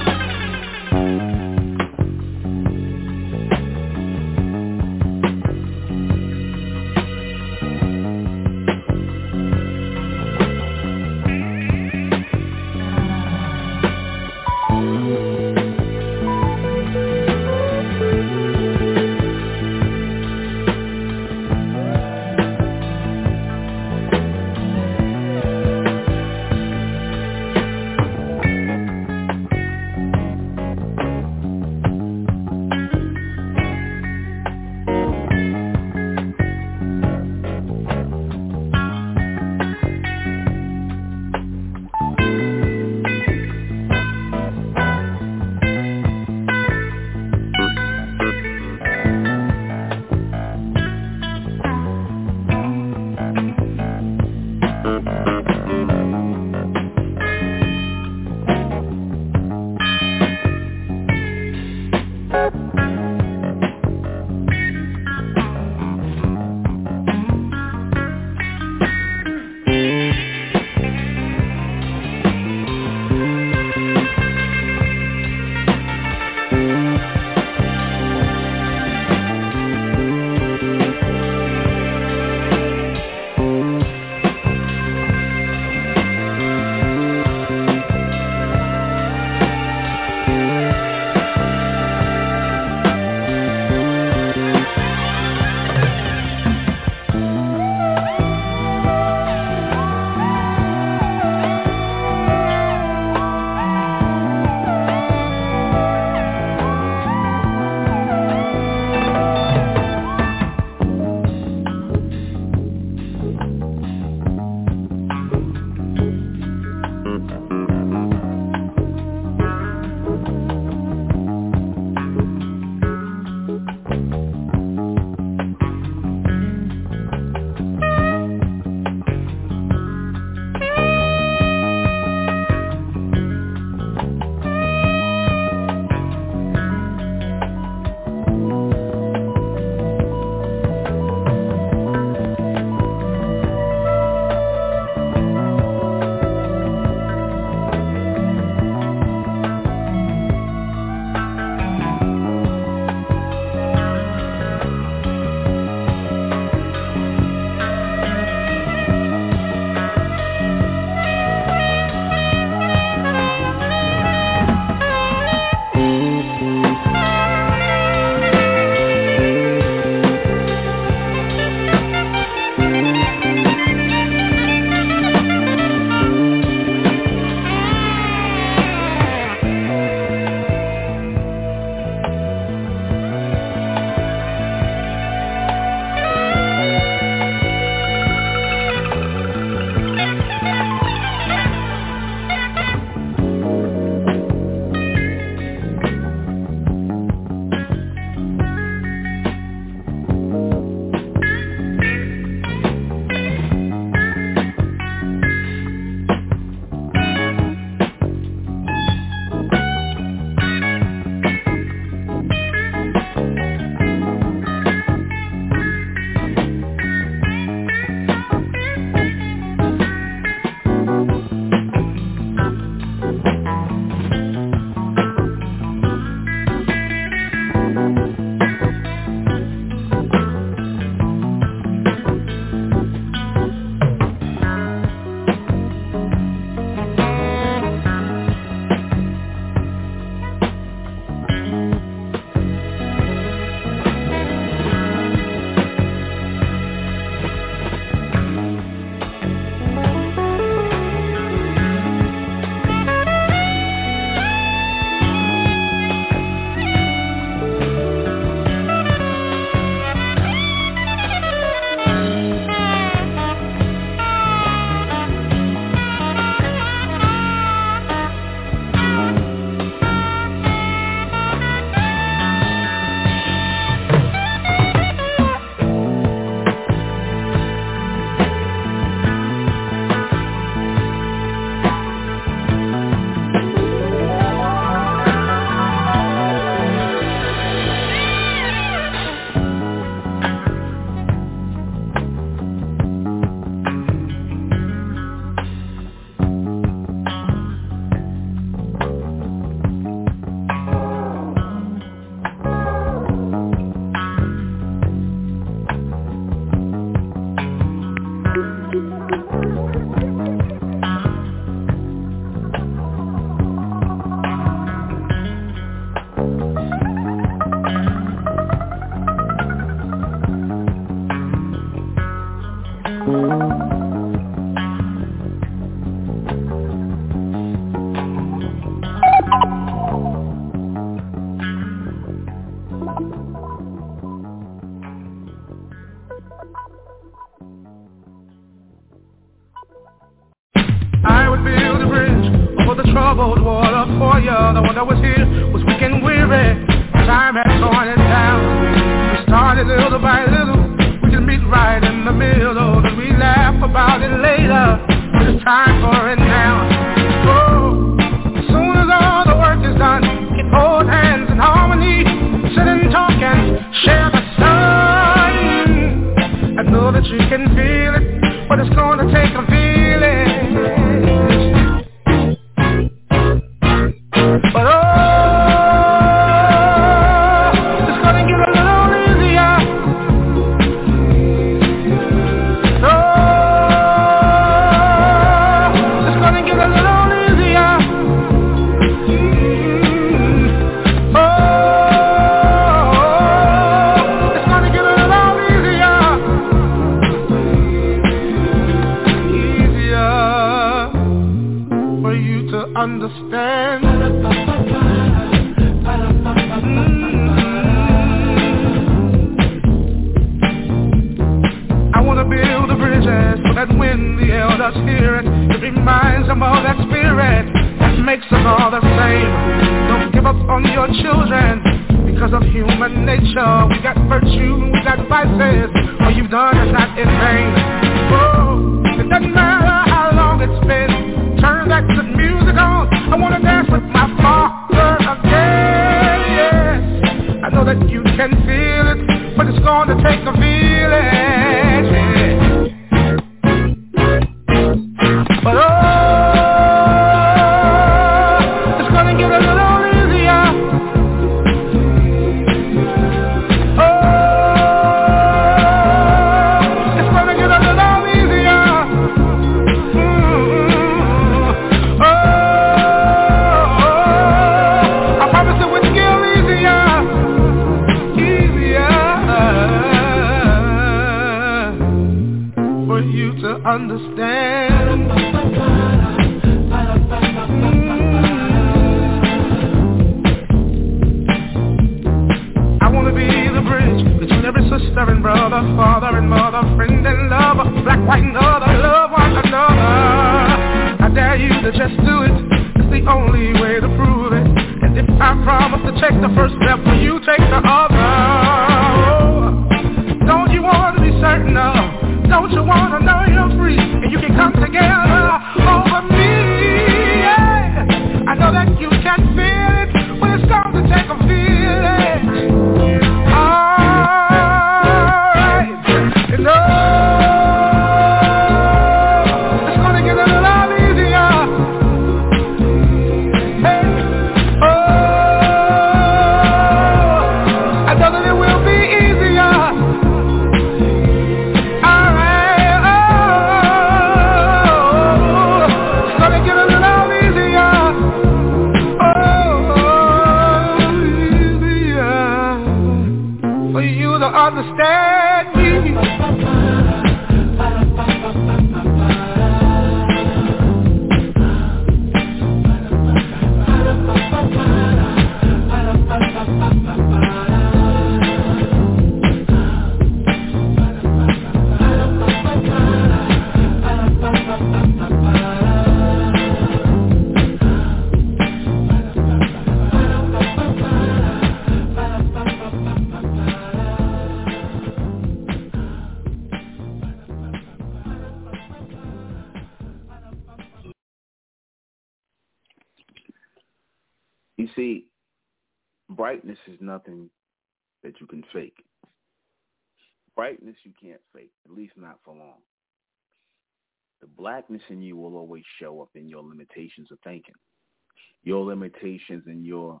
Your limitations and your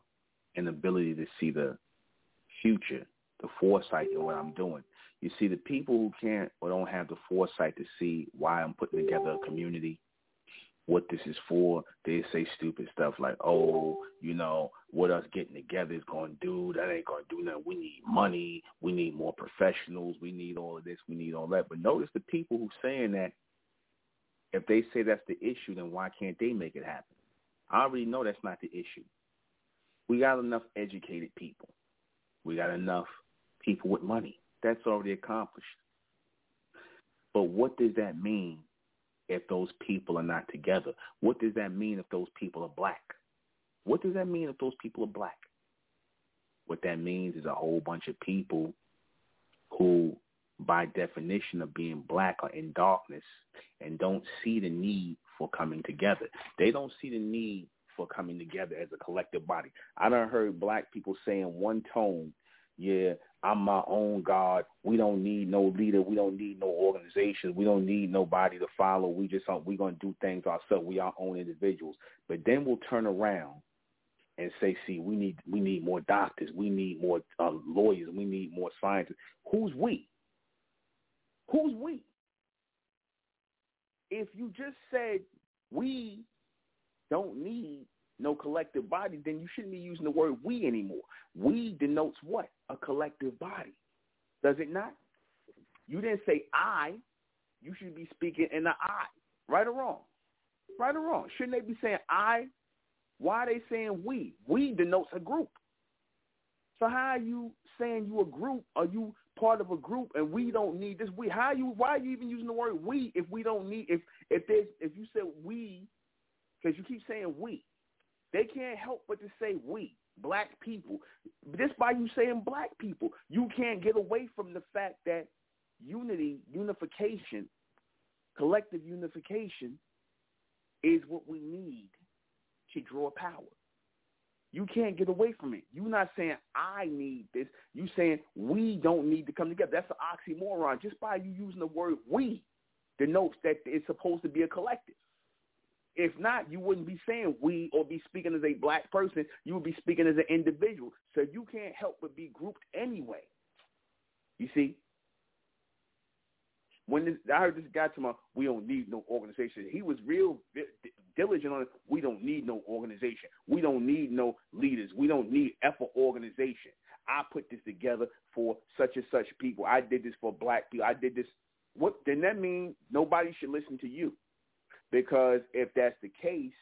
inability to see the future, the foresight in what I'm doing. You see, the people who can't or don't have the foresight to see why I'm putting together a community, what this is for. They say stupid stuff like, oh, you know, what us getting together is going to do. That ain't going to do nothing. We need money. We need more professionals. We need all of this. We need all that. But notice the people who saying that, if they say that's the issue, then why can't they make it happen? I already know that's not the issue. We got enough educated people. We got enough people with money. That's already accomplished. But what does that mean if those people are not together? What does that mean if those people are black? What does that mean if those people are black? What that means is a whole bunch of people who, by definition of being black, are in darkness and don't see the need for coming together. They don't see the need for coming together as a collective body. I done heard black people say in one tone yeah, I'm my own God. We don't need no leader. We don't need no organization. We don't need nobody to follow. We just we're gonna do things ourselves. We our own individuals. But then we'll turn around and say, see, we need we need more doctors. We need more uh, lawyers. We need more scientists. Who's we? Who's we? If you just said we don't need no collective body, then you shouldn't be using the word we anymore. We denotes what? A collective body. Does it not? You didn't say I. You should be speaking in the I. Right or wrong? Right or wrong? Shouldn't they be saying I? Why are they saying we? We denotes a group. So how are you saying you a group? Are you part of a group and we don't need this? We how you why are you even using the word we if we don't need if if there's if you said we because you keep saying we they can't help but to say we, black people. Just by you saying black people, you can't get away from the fact that unity, unification, collective unification is what we need to draw power. You can't get away from it. You're not saying I need this. You saying we don't need to come together. That's an oxymoron. Just by you using the word we denotes that it's supposed to be a collective. If not, you wouldn't be saying we or be speaking as a black person. You would be speaking as an individual. So you can't help but be grouped anyway. You see? When this, I heard this guy talking about, we don't need no organization. He was real diligent on it. We don't need no organization. We don't need no leaders. We don't need effort organization. I put this together for such and such people. I did this for black people. I did this. What then that mean nobody should listen to you. Because if that's the case,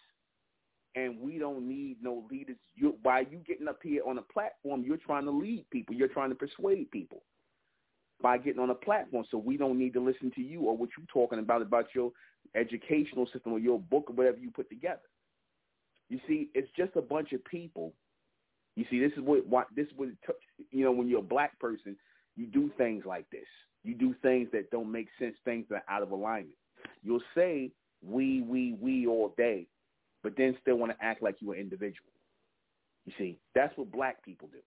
and we don't need no leaders, you, by you getting up here on a platform, you're trying to lead people. You're trying to persuade people by getting on a platform. So we don't need to listen to you or what you're talking about about your educational system or your book or whatever you put together. You see, it's just a bunch of people. You see, this is what, what this would you know when you're a black person, you do things like this. You do things that don't make sense, things that are out of alignment. You'll say we, we, we all day, but then still want to act like you're an individual. You see, that's what black people do.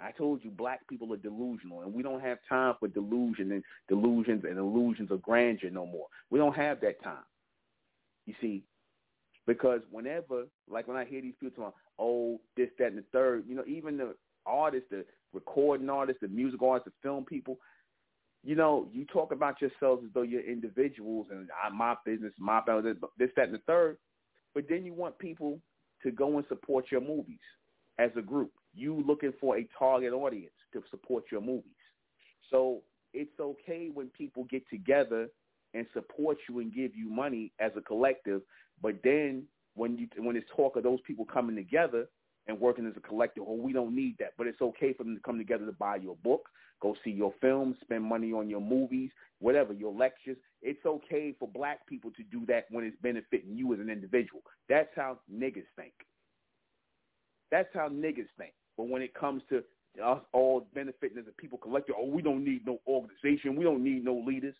I told you black people are delusional, and we don't have time for delusion and delusions and illusions of grandeur no more. We don't have that time. You see, because whenever, like when I hear these people talking, oh, this, that, and the third, you know, even the artists, the recording artists, the music artists, the film people, you know, you talk about yourselves as though you're individuals and ah, my business, my family, this, that, and the third, but then you want people to go and support your movies as a group. You looking for a target audience to support your movies. So it's okay when people get together and support you and give you money as a collective, but then when you when it's talk of those people coming together and working as a collective, well, we don't need that. But it's okay for them to come together to buy your book, Go see your films, spend money on your movies, whatever, your lectures. It's okay for black people to do that when it's benefiting you as an individual. That's how niggas think. That's how niggas think. But when it comes to us all benefiting as a people collective, oh, we don't need no organization. We don't need no leaders.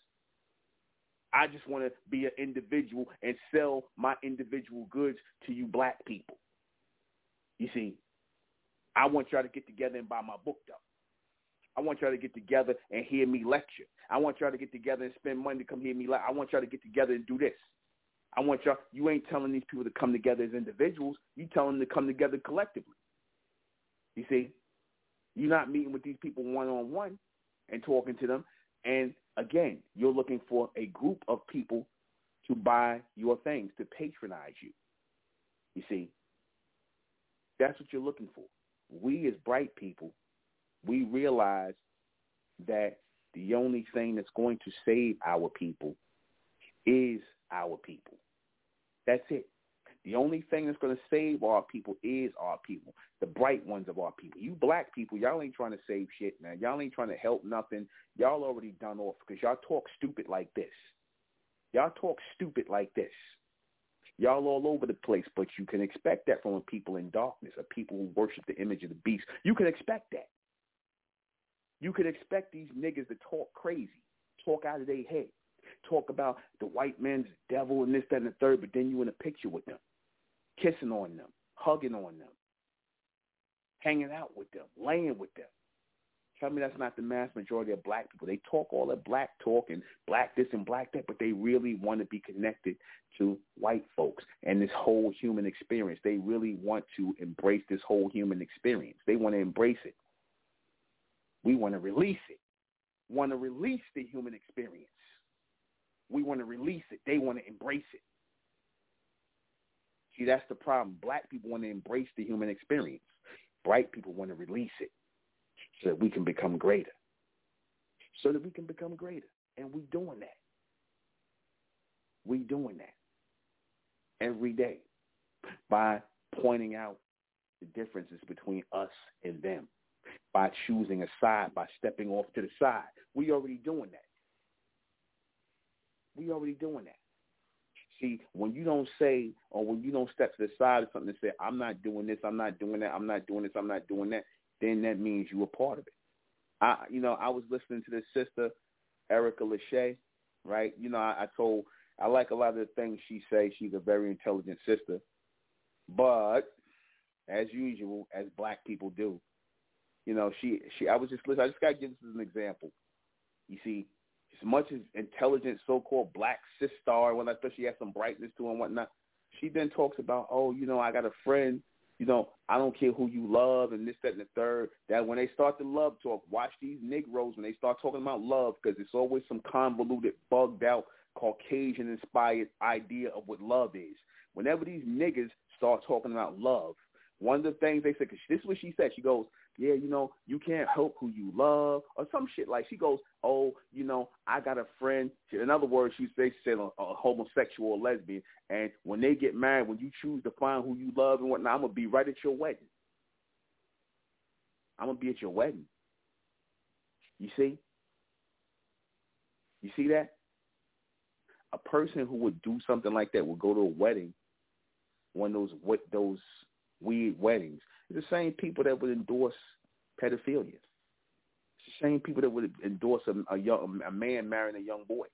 I just want to be an individual and sell my individual goods to you black people. You see, I want y'all to get together and buy my book, though. I want y'all to get together and hear me lecture. I want y'all to get together and spend money to come hear me. I want y'all to get together and do this. I want y'all. You ain't telling these people to come together as individuals. You telling them to come together collectively. You see, you're not meeting with these people one on one and talking to them. And again, you're looking for a group of people to buy your things, to patronize you. You see, that's what you're looking for. We as bright people, we realize that the only thing that's going to save our people is our people. That's it. The only thing that's going to save our people is our people, the bright ones of our people. You black people, y'all ain't trying to save shit, man. Y'all ain't trying to help nothing. Y'all already done off because y'all talk stupid like this. Y'all talk stupid like this. Y'all all over the place, but you can expect that from a people in darkness, a people who worship the image of the beast. You can expect that. You can expect these niggas to talk crazy, talk out of their head, talk about the white man's devil and this, that, and the third, but then you in a picture with them kissing on them, hugging on them, hanging out with them, laying with them. Tell me that's not the mass majority of black people. They talk all that black talk and black this and black that, but they really want to be connected to white folks and this whole human experience. They really want to embrace this whole human experience. They want to embrace it. We want to release it. Want to release the human experience. We want to release it. They want to embrace it. See, that's the problem. Black people want to embrace the human experience. Bright people want to release it so that we can become greater. So that we can become greater. And we doing that. We doing that every day by pointing out the differences between us and them, by choosing a side, by stepping off to the side. We already doing that. We already doing that. See, when you don't say or when you don't step to the side of something and say, I'm not doing this, I'm not doing that, I'm not doing this, I'm not doing that, then that means you were part of it. I you know, I was listening to this sister, Erica Lachey, right? You know, I, I told I like a lot of the things she says. She's a very intelligent sister. But as usual, as black people do, you know, she she I was just listening I just gotta give this as an example. You see, as much as intelligent so-called black when I thought she had some brightness to her and whatnot, she then talks about, oh, you know, I got a friend, you know, I don't care who you love and this, that, and the third. That when they start the love talk, watch these Negroes when they start talking about love because it's always some convoluted, bugged out, Caucasian-inspired idea of what love is. Whenever these niggas start talking about love, one of the things they said, cause this is what she said. She goes, yeah, you know, you can't help who you love or some shit. Like she goes, oh, you know, I got a friend. In other words, she said a, a homosexual lesbian. And when they get married, when you choose to find who you love and whatnot, I'm going to be right at your wedding. I'm going to be at your wedding. You see? You see that? A person who would do something like that would go to a wedding, one of those those weird weddings. The same people that would endorse pedophilia. It's the same people that would endorse a, a young a man marrying a young boy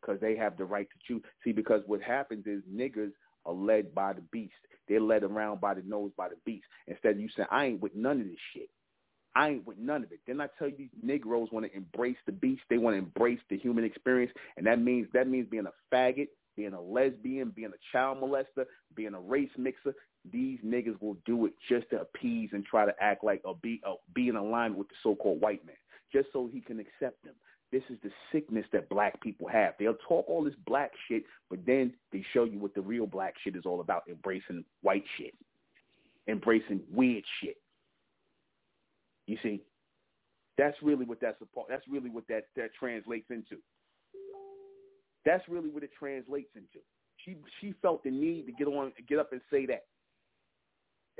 because they have the right to choose. See, because what happens is niggers are led by the beast. They're led around by the nose by the beast. Instead of you saying, I ain't with none of this shit. I ain't with none of it. Then I tell you these Negroes want to embrace the beast. They want to embrace the human experience. And that means that means being a faggot, being a lesbian, being a child molester, being a race mixer these niggas will do it just to appease and try to act like or be uh, be in alignment with the so-called white man, just so he can accept them. This is the sickness that black people have. They'll talk all this black shit, but then they show you what the real black shit is all about: embracing white shit, embracing weird shit. You see, that's really what that's about. That's really what that that translates into. That's really what it translates into. She she felt the need to get on, get up and say that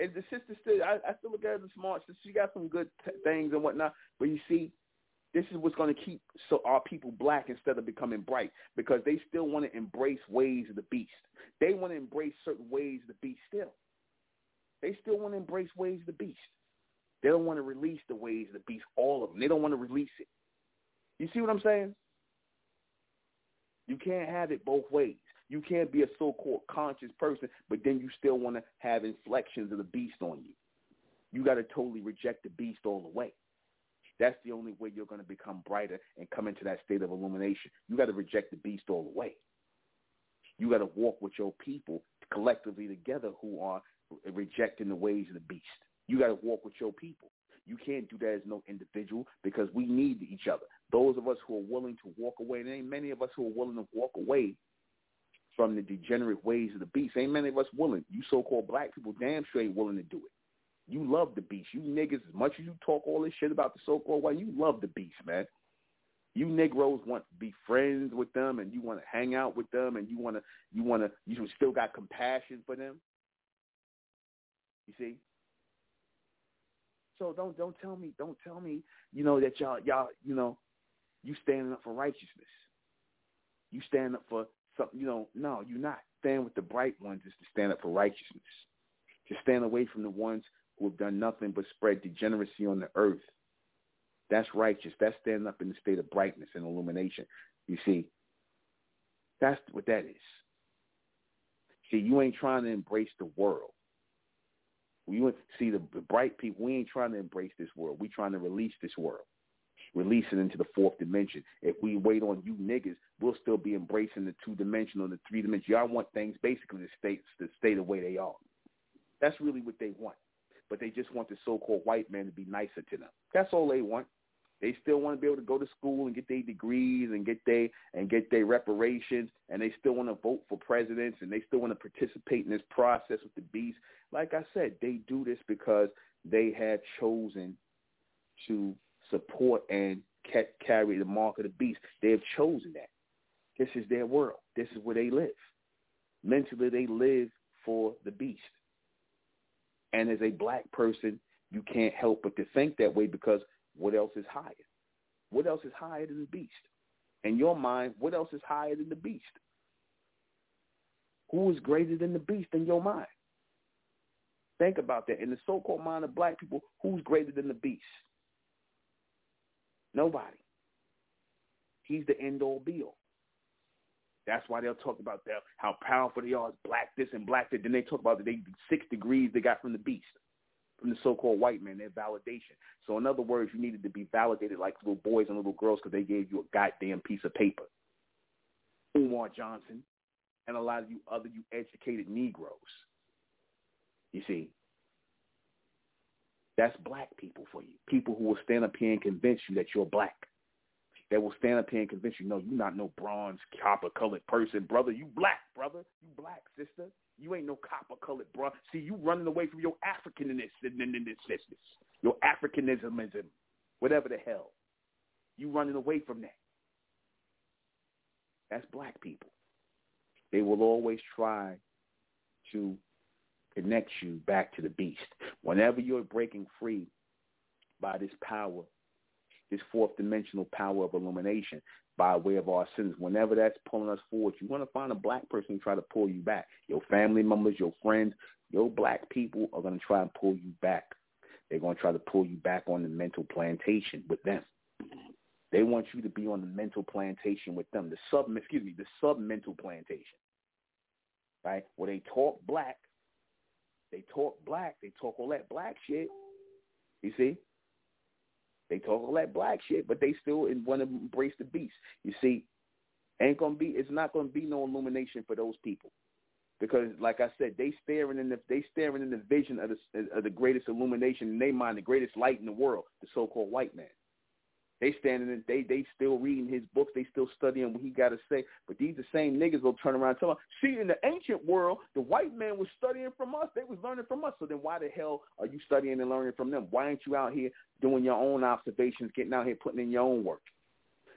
and the sister still, I, I still look at her as a smart sister. She got some good t- things and whatnot. But you see, this is what's going to keep so our people black instead of becoming bright because they still want to embrace ways of the beast. They want to embrace certain ways of the beast still. They still want to embrace ways of the beast. They don't want to release the ways of the beast, all of them. They don't want to release it. You see what I'm saying? You can't have it both ways. You can't be a so-called conscious person, but then you still want to have inflections of the beast on you. You got to totally reject the beast all the way. That's the only way you're going to become brighter and come into that state of illumination. You got to reject the beast all the way. You got to walk with your people collectively together who are rejecting the ways of the beast. You got to walk with your people. You can't do that as no individual because we need each other. Those of us who are willing to walk away, and ain't many of us who are willing to walk away from the degenerate ways of the beast. Ain't many of us willing. You so-called black people damn straight willing to do it. You love the beast. You niggas, as much as you talk all this shit about the so-called white, you love the beast, man. You Negroes want to be friends with them, and you want to hang out with them, and you want to, you want to, you still got compassion for them. You see? So don't don't tell me don't tell me you know that y'all y'all you know you standing up for righteousness. You stand up for something you know no you're not. Stand with the bright ones is to stand up for righteousness. To stand away from the ones who have done nothing but spread degeneracy on the earth. That's righteous. That's standing up in the state of brightness and illumination. You see, that's what that is. See, you ain't trying to embrace the world. We want see the, the bright people. We ain't trying to embrace this world. We trying to release this world, release it into the fourth dimension. If we wait on you niggas, we'll still be embracing the two dimensional, and the three dimensional. Y'all want things basically to stay to stay the way they are. That's really what they want. But they just want the so-called white man to be nicer to them. That's all they want. They still want to be able to go to school and get their degrees and get their and get their reparations, and they still want to vote for presidents, and they still want to participate in this process with the beast. Like I said, they do this because they have chosen to support and carry the mark of the beast. They have chosen that. This is their world. This is where they live. Mentally, they live for the beast. And as a black person, you can't help but to think that way because what else is higher? What else is higher than the beast? In your mind, what else is higher than the beast? Who is greater than the beast in your mind? Think about that. In the so-called mind of black people, who's greater than the beast? Nobody. He's the end-all, be-all. That's why they'll talk about that, how powerful they are, black this and black that. Then they talk about the six degrees they got from the beast from the so-called white man, their validation. So in other words, you needed to be validated like little boys and little girls because they gave you a goddamn piece of paper. Umar Johnson and a lot of you other you educated Negroes. You see, that's black people for you. People who will stand up here and convince you that you're black. That will stand up here and convince you, no, you're not no bronze, copper-colored person, brother. You black, brother. You black, sister. You ain't no copper colored, bro. See, you running away from your Africanness, this. your Africanismism, whatever the hell. You running away from that. That's black people. They will always try to connect you back to the beast. Whenever you're breaking free by this power, this fourth dimensional power of illumination, by way of our sins. Whenever that's pulling us forward, you want to find a black person to try to pull you back. Your family members, your friends, your black people are going to try and pull you back. They're going to try to pull you back on the mental plantation with them. They want you to be on the mental plantation with them, the sub, excuse me, the sub-mental plantation, right? Where they talk black, they talk black, they talk all that black shit. You see? They talk all that black shit, but they still want to embrace the beast. You see, ain't gonna be. It's not gonna be no illumination for those people, because like I said, they staring in the they staring in the vision of the of the greatest illumination in their mind, the greatest light in the world, the so-called white man. They standing in, they they still reading his books, they still studying what he got to say. But these the same niggas will turn around and tell them, see, in the ancient world, the white man was studying from us. They was learning from us. So then why the hell are you studying and learning from them? Why aren't you out here doing your own observations, getting out here putting in your own work?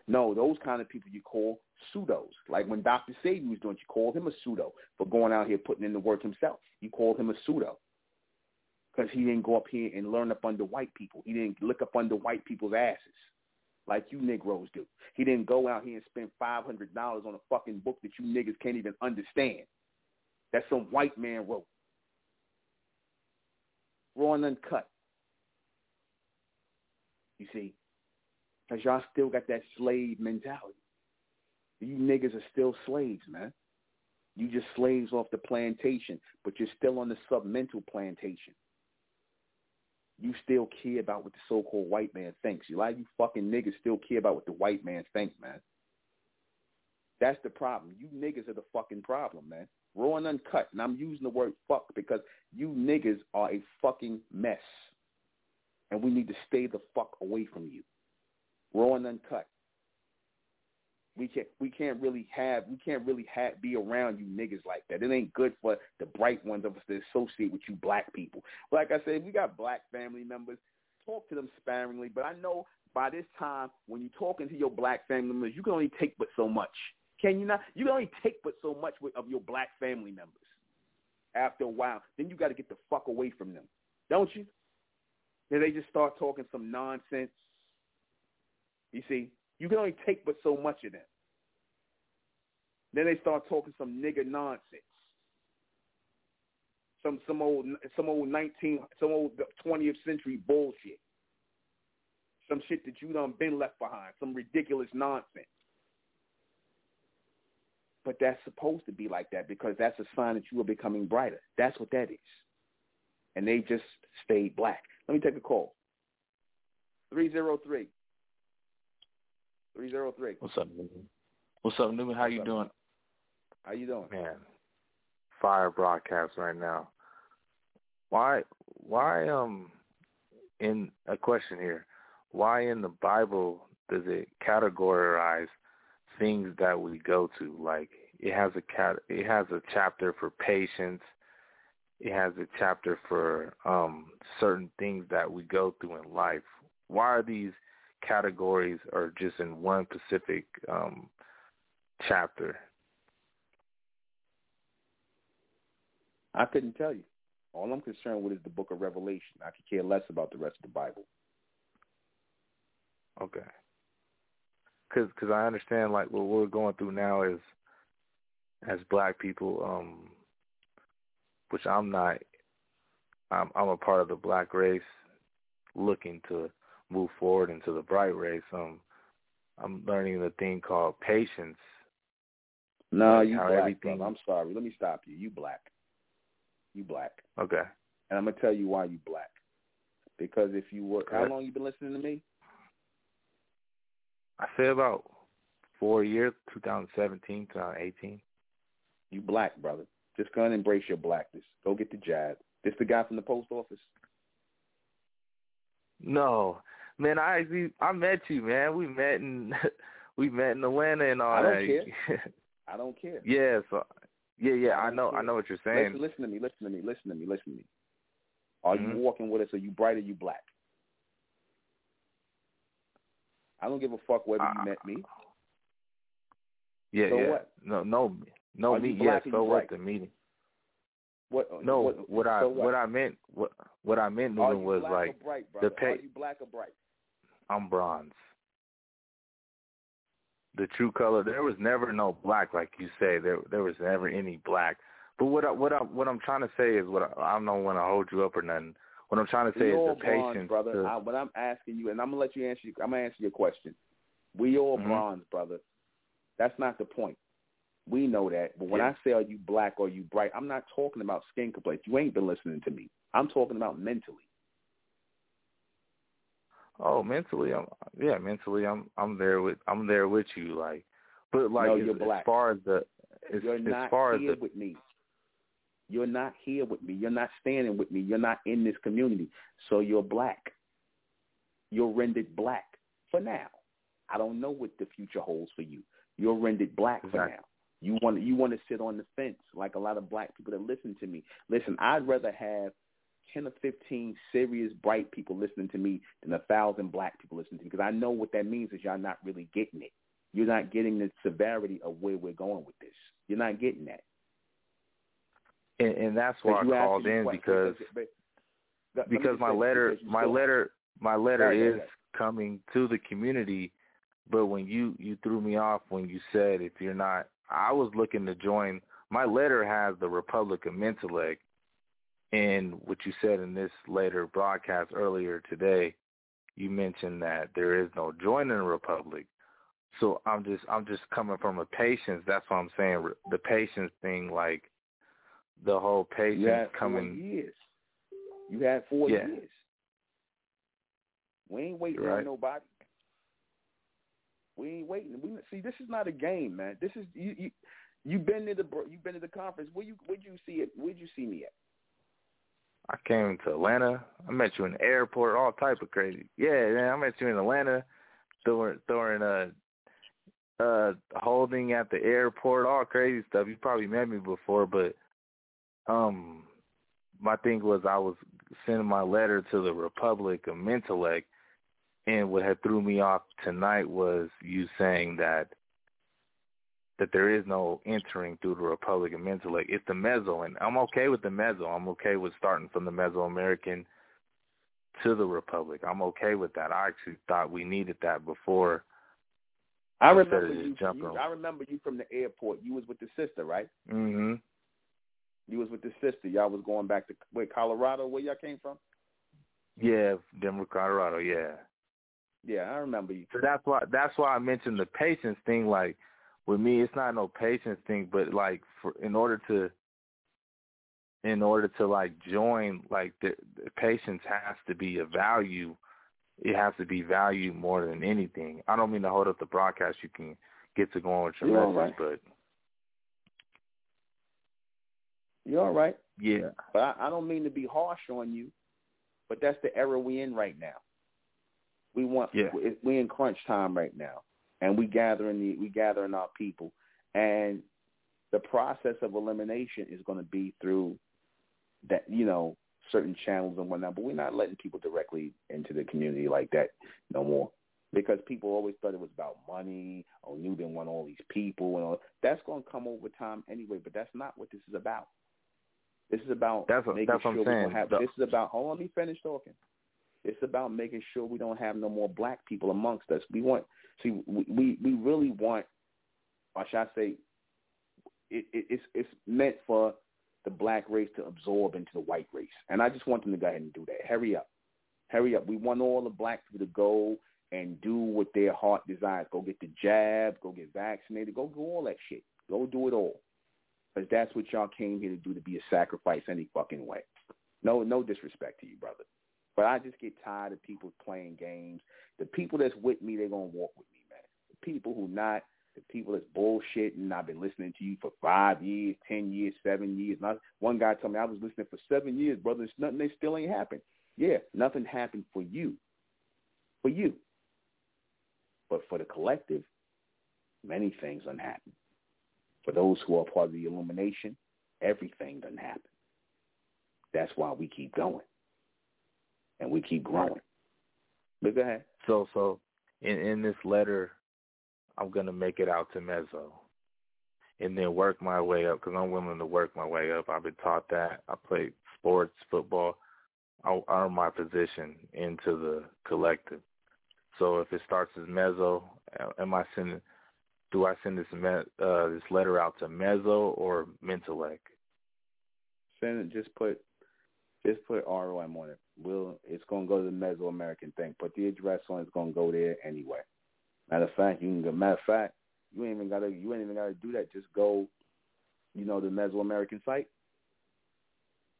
No, those kind of people you call pseudos. Like when Dr. Sebi was doing, you called him a pseudo for going out here putting in the work himself. You called him a pseudo because he didn't go up here and learn up under white people. He didn't look up under white people's asses like you Negroes do. He didn't go out here and spend five hundred dollars on a fucking book that you niggas can't even understand. That some white man wrote. Raw and uncut. You see? Because y'all still got that slave mentality. You niggas are still slaves, man. You just slaves off the plantation, but you're still on the submental plantation you still care about what the so-called white man thinks. A lot of you fucking niggas still care about what the white man thinks, man. That's the problem. You niggas are the fucking problem, man. Raw and uncut. And I'm using the word fuck because you niggas are a fucking mess. And we need to stay the fuck away from you. Raw and uncut. We can't we can't really have we can't really have be around you niggas like that. It ain't good for the bright ones of us to associate with you black people. Like I said, we got black family members. Talk to them sparingly, but I know by this time when you're talking to your black family members, you can only take but so much. Can you not? You can only take but so much of your black family members. After a while, then you got to get the fuck away from them, don't you? Then they just start talking some nonsense. You see, you can only take but so much of them. Then they start talking some nigger nonsense. Some some old some old nineteen some old twentieth century bullshit. Some shit that you done been left behind. Some ridiculous nonsense. But that's supposed to be like that because that's a sign that you are becoming brighter. That's what that is. And they just stayed black. Let me take a call. 303. 303. What's up, Nuuben? What's up, Nuuben? How What's you up? doing? How you doing? Man, fire broadcast right now. Why, why, um, in a question here, why in the Bible does it categorize things that we go to? Like it has a cat, it has a chapter for patience. It has a chapter for um certain things that we go through in life. Why are these categories are just in one specific um chapter? I couldn't tell you. All I'm concerned with is the book of Revelation. I could care less about the rest of the Bible. Okay. Cause, cause I understand like what we're going through now is, as black people, um, which I'm not. I'm, I'm a part of the black race, looking to move forward into the bright race. Um, I'm learning the thing called patience. No, you black, everything... brother. I'm sorry. Let me stop you. You black. You black. Okay. And I'm gonna tell you why you black. Because if you were, how long you been listening to me? I say about four years, 2017, 2018. You black, brother. Just go and embrace your blackness. Go get the jab. This the guy from the post office? No, man. I actually I met you, man. We met in we met in Atlanta and all I don't that. care. I don't care. Yeah, so yeah, yeah. I, I know. Care. I know what you're saying. Listen, listen to me. Listen to me. Listen to me. Listen to me. Are mm-hmm. you walking with us? Are you bright or you black? I don't give a fuck whether you uh, met me. Yeah, so yeah. What? No, no, no. Me, yeah. So what? The meeting. What? No, what, what I so what? what? I meant what what I meant Nuuben, was like bright, the pay. Are you black or bright? I'm bronze. The true color. There was never no black, like you say. There there was never any black. But what I, what I what I'm trying to say is what I, I don't want to hold you up or nothing. What I'm trying to say we is the bronze, patience, brother. To, I, what I'm asking you, and I'm gonna let you answer. I'm gonna answer your question. We all mm-hmm. bronze, brother. That's not the point. We know that. But when yeah. I say are you black or you bright, I'm not talking about skin complexion. You ain't been listening to me. I'm talking about mentally. Oh, mentally, I'm yeah, mentally, I'm I'm there with I'm there with you, like, but like no, as, you're black. as far as the as, you're as not far here as the, with me. You're not here with me. You're not standing with me. You're not in this community. So you're black. You're rendered black for now. I don't know what the future holds for you. You're rendered black exactly. for now. You want you want to sit on the fence like a lot of black people that listen to me. Listen, I'd rather have ten or fifteen serious bright people listening to me than a thousand black people listening to me because I know what that means is y'all not really getting it. You're not getting the severity of where we're going with this. You're not getting that. And, and that's why I called in because because, because my letter my letter my letter is coming to the community but when you you threw me off when you said if you're not I was looking to join my letter has the Republic of Mentellect and what you said in this later broadcast earlier today you mentioned that there is no joining the republic so i'm just i'm just coming from a patience that's what i'm saying the patience thing like the whole patience coming four years you had four yeah. years we ain't waiting right. on nobody we ain't waiting. We see this is not a game, man. This is you. You you've been to the you've been to the conference. Where you where'd you see it? Where'd you see me at? I came to Atlanta. I met you in the airport. All type of crazy. Yeah, man. I met you in Atlanta. Throwing throwing uh uh holding at the airport, all crazy stuff. You probably met me before, but um my thing was I was sending my letter to the Republic of Mentellect and what had threw me off tonight was you saying that that there is no entering through the Republic of Mentellect. It's the Meso, and I'm okay with the Meso. I'm okay with starting from the Mesoamerican to the Republic. I'm okay with that. I actually thought we needed that before. I remember you, you I remember you from the airport. You was with the sister, right? Mm-hmm. You was with the sister. Y'all was going back to wait Colorado, where y'all came from? Yeah, Denver, Colorado. Yeah. Yeah, I remember you. So that's why that's why I mentioned the patience thing. Like with me, it's not no patience thing, but like for in order to in order to like join, like the, the patience has to be a value. It has to be valued more than anything. I don't mean to hold up the broadcast. You can get to going with your You're message, right. but you're all right. Yeah, but I, I don't mean to be harsh on you, but that's the era we in right now. We want yeah. we in crunch time right now, and we gathering the we gathering our people, and the process of elimination is going to be through that you know certain channels and whatnot. But we're not letting people directly into the community like that no more because people always thought it was about money. Oh, you didn't want all these people and all. That's going to come over time anyway. But that's not what this is about. This is about that's making that's sure what I'm saying. have. The, this is about. Oh, let me finish talking. It's about making sure we don't have no more black people amongst us. We want see we we, really want, or should I say, it, it, it's it's meant for the black race to absorb into the white race, and I just want them to go ahead and do that. Hurry up, hurry up. We want all the black people to go and do what their heart desires. Go get the jab, go get vaccinated, go do all that shit. Go do it all, because that's what y'all came here to do to be a sacrifice any fucking way. No, no disrespect to you, brother. But I just get tired of people playing games. The people that's with me, they're gonna walk with me, man. The people who not, the people that's bullshitting. I've been listening to you for five years, ten years, seven years. Not one guy told me I was listening for seven years, brother. It's nothing. They still ain't happened. Yeah, nothing happened for you, for you. But for the collective, many things done happen. For those who are part of the illumination, everything done happen. That's why we keep going and we keep growing. But go ahead. So, so in in this letter, I'm gonna make it out to Meso, and then work my way up because I'm willing to work my way up. I've been taught that. I played sports, football. I earn my position into the collective. So if it starts as Meso, am I sending? Do I send this uh, this letter out to Meso or Mentellect? Send it. Just put just put ROM on it. We'll it's gonna go to the Mesoamerican thing. Put the address on it's gonna go there anyway. Matter of fact, you can go matter of fact, you ain't even gotta you ain't even gotta do that. Just go you know, the Mesoamerican site.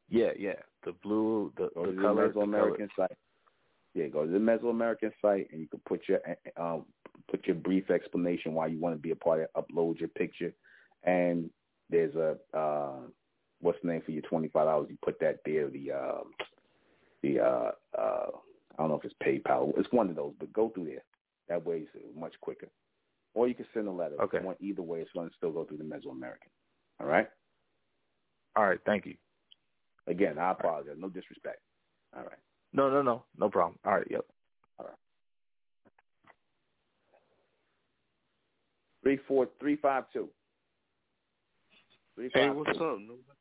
Yeah, yeah. The blue the, go the to color the Mesoamerican color. site. Yeah, go to the Mesoamerican site and you can put your um put your brief explanation why you want to be a part of upload your picture and there's a uh what's the name for your twenty five dollars? You put that there. The um, the uh, uh, I don't know if it's PayPal. It's one of those, but go through there. That way it's much quicker. Or you can send a letter. Okay. One, either way, it's going to still go through the Mesoamerican. All right. All right. Thank you. Again, I apologize. Right. No disrespect. All right. No, no, no, no problem. All right. Yep. All right. Three four three five two. Three, hey, five, what's two. up, Nuva?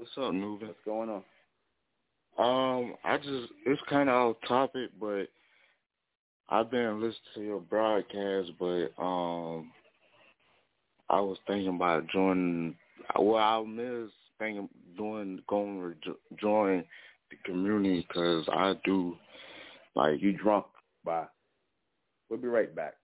What's up, Nuva? What's going on? Um, I just it's kind of off topic, but I've been listening to your broadcast, but um, I was thinking about joining. Well, I was thinking doing going to join the community because I do like you drunk. Bye. We'll be right back.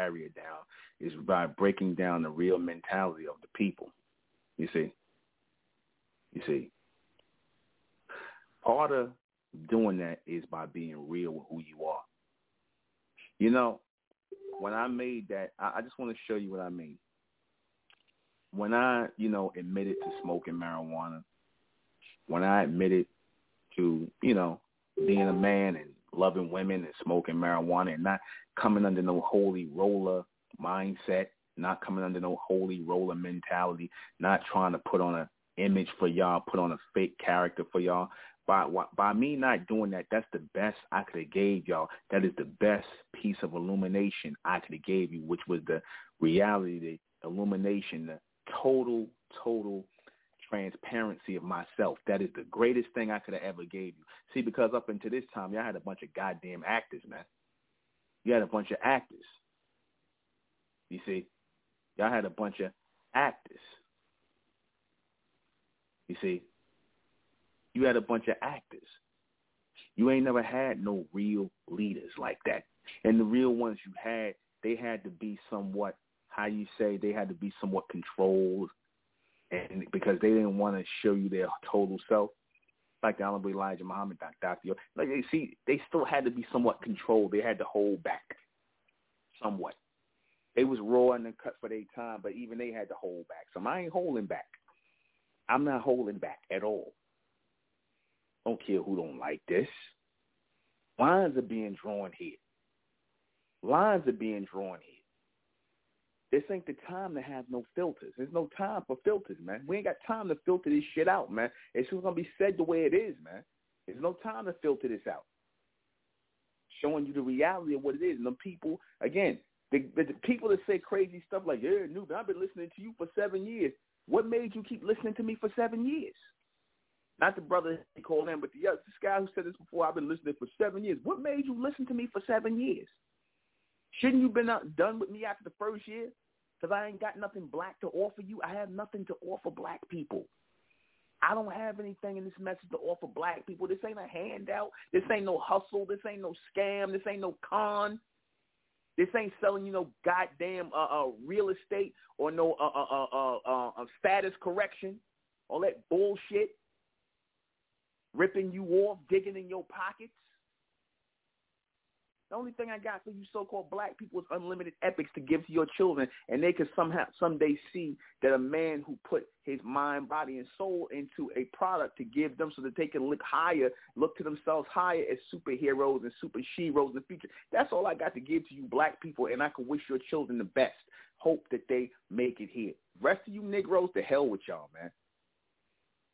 Barrier down, is by breaking down the real mentality of the people. You see? You see? Part of doing that is by being real with who you are. You know, when I made that, I, I just want to show you what I mean. When I, you know, admitted to smoking marijuana, when I admitted to, you know, being a man and loving women and smoking marijuana and not coming under no holy roller mindset, not coming under no holy roller mentality, not trying to put on a image for y'all, put on a fake character for y'all. By by me not doing that, that's the best I could have gave y'all. That is the best piece of illumination I could have gave you, which was the reality, the illumination, the total, total transparency of myself. That is the greatest thing I could have ever gave you. See, because up until this time, y'all had a bunch of goddamn actors, man. You had a bunch of actors. You see, y'all had a bunch of actors. You see, you had a bunch of actors. You ain't never had no real leaders like that. And the real ones you had, they had to be somewhat, how you say, they had to be somewhat controlled and because they didn't want to show you their total self, like the Honorable Elijah Muhammad, Dr. Like they see, they still had to be somewhat controlled. They had to hold back somewhat. They was raw and cut for their time, but even they had to hold back. So I ain't holding back. I'm not holding back at all. Don't care who don't like this. Lines are being drawn here. Lines are being drawn here. This ain't the time to have no filters. There's no time for filters, man. We ain't got time to filter this shit out, man. It's just gonna be said the way it is, man. There's no time to filter this out. Showing you the reality of what it is. And the people, again, the, the, the people that say crazy stuff like, yeah, Nuuben, I've been listening to you for seven years. What made you keep listening to me for seven years? Not the brother he called in, but the other this guy who said this before. I've been listening for seven years. What made you listen to me for seven years? Shouldn't you been done with me after the first year? Because I ain't got nothing black to offer you. I have nothing to offer black people. I don't have anything in this message to offer black people. This ain't a handout. This ain't no hustle. This ain't no scam. This ain't no con. This ain't selling you no goddamn uh, uh, real estate or no uh, uh, uh, uh, uh, status correction. All that bullshit. Ripping you off, digging in your pockets. The only thing I got for you so-called black people is unlimited epics to give to your children, and they can somehow someday see that a man who put his mind, body, and soul into a product to give them so that they can look higher, look to themselves higher as superheroes and super she-ros in the future. That's all I got to give to you black people, and I can wish your children the best. Hope that they make it here. Rest of you Negroes, to hell with y'all, man.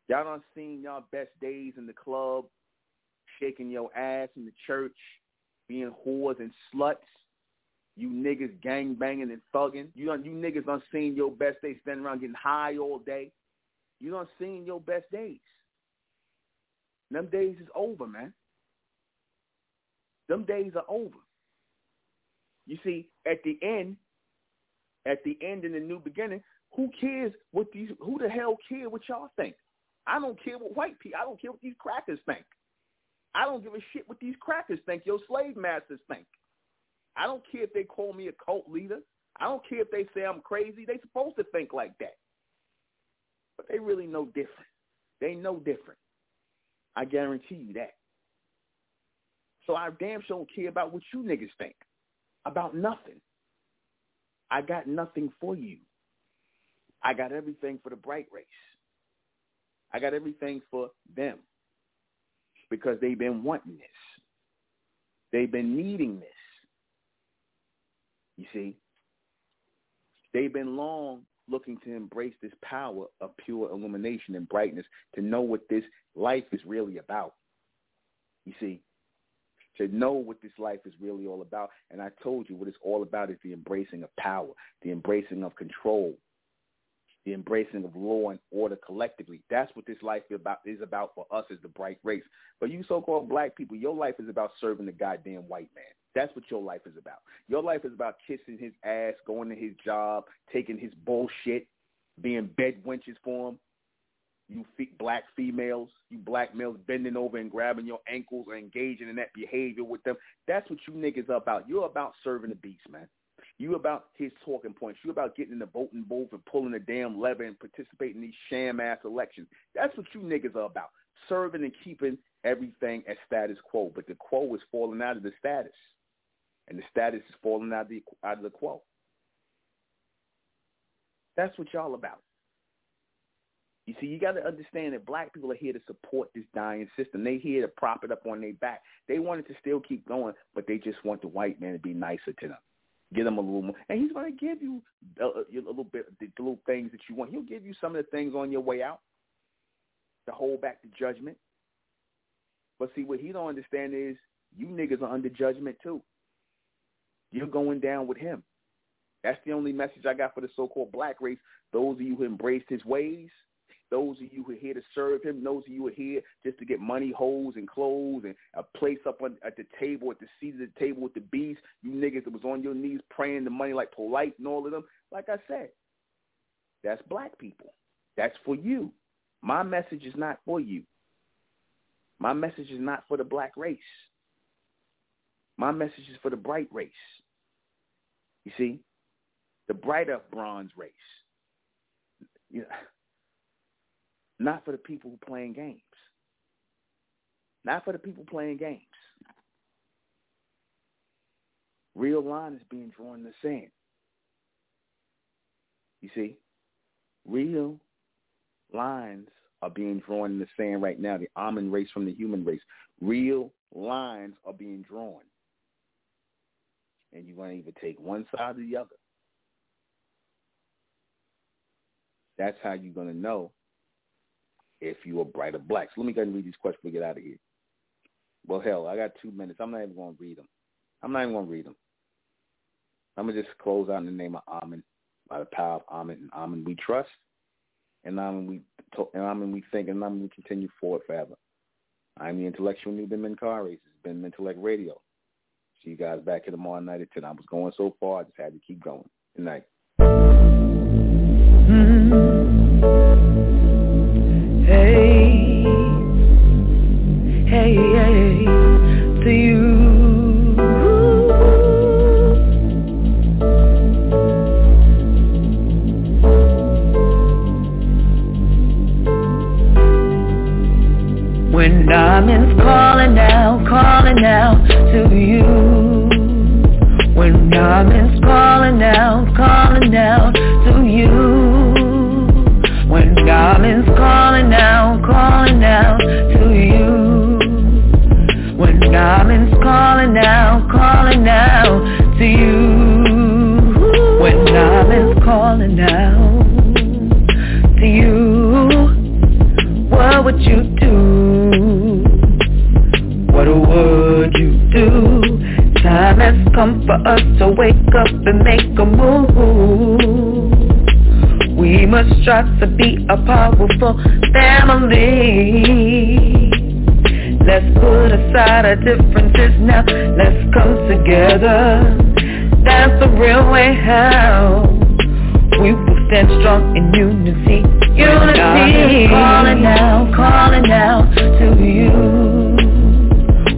Y'all done seen y'all best days in the club, shaking your ass in the church, being whores and sluts. You niggas gang banging and thugging. You you niggas done seen your best days standing around getting high all day. You done seen your best days. Them days is over, man. Them days are over. You see, at the end, at the end in the new beginning, who cares what these? Who the hell care what y'all think? I don't care what white people. I don't care what these crackers think. I don't give a shit what these crackers think, your slave masters think. I don't care if they call me a cult leader. I don't care if they say I'm crazy. They supposed to think like that. But they really know different. They know different. I guarantee you that. So I damn sure don't care about what you niggas think. About nothing. I got nothing for you. I got everything for the bright race. I got everything for them because they've been wanting this. They've been needing this. You see? They've been long looking to embrace this power of pure illumination and brightness to know what this life is really about. You see? To know what this life is really all about. And I told you what it's all about is the embracing of power, the embracing of control, the embracing of law and order collectively. That's what this life is about, is about for us as the bright race. But you so-called black people, your life is about serving the goddamn white man. That's what your life is about. Your life is about kissing his ass, going to his job, taking his bullshit, being bed wenches for him. You black females, you black males bending over and grabbing your ankles or engaging in that behavior with them. That's what you niggas are about. You're about serving the beast, man. You about his talking points. You about getting in the voting booth and pulling the damn lever and participating in these sham ass elections. That's what you niggas are about. Serving and keeping everything at status quo. But the quo is falling out of the status. And the status is falling out of the, out of the quo. That's what y'all about. You see, you got to understand that black people are here to support this dying system. They here to prop it up on their back. They want it to still keep going, but they just want the white man to be nicer to them. Give them a little more, and he's going to give you uh, uh, a, a little bit, the little things that you want. He'll give you some of the things on your way out to hold back the judgment. But see, what he don't understand is you niggas are under judgment too. You're going down with him. That's the only message I got for the so-called black race. Those of you who embraced his ways, those of you who are here to serve him, those of you who are here just to get money, holes, and clothes, and a place up on, at the table, at the seat of the table with the beast, you niggas that was on your knees praying the money like polite and all of them. Like I said, that's black people. That's for you. My message is not for you. My message is not for the black race. My message is for the bright race. You see, the brighter bronze race. Know, not for the people who playing games. Not for the people playing games. Real line is being drawn in the sand. You see? Real lines are being drawn in the sand right now. The almond race from the human race. Real lines are being drawn. And you're going to either take one side or the other. That's how you're going to know if you are brighter black. So let me go ahead and read these questions we get out of here. Well, hell, I got two minutes. I'm not even going to read them. I'm not even going to read them. I'm going to just close out in the name of Amen, by the power of Amen. And Amen we trust, and Amen we, and Amen we think, and Amen we continue forward forever. I'm the intellectual Nuuben Menkarayzz. It's been Mentellect Radio. See you guys back here tomorrow night at 10. I was going so far, I just had to keep going. Good night. Mm-hmm. Hey, hey, hey, to you. When diamonds calling out, calling out to you. When diamonds calling out, calling out calling out, calling out to you When diamonds calling out, calling out to you When diamonds calling out to you What would you do? What would you do? Time has come for us to wake up and make a move we must strive to be a powerful family. Let's put aside our differences now. Let's come together. That's the real way how we will stand strong in unity. Unity. Calling out, calling out to you.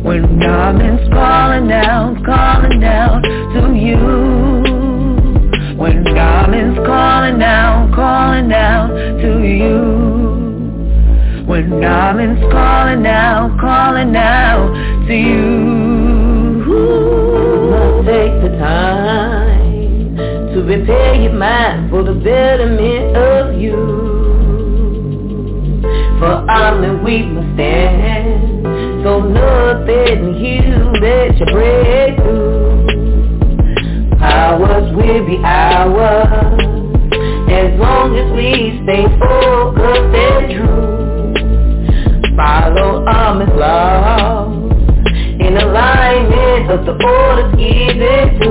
When diamonds calling out, calling out to you. When diamonds calling out, calling out to you. When diamonds calling out, calling out to you. Must take the time to repair your mind for the betterment of you. For I'm the we must stand So nothing you that you break through Ours will be ours. As long as we stay focused and true. Follow Amish law In alignment of the orders given to.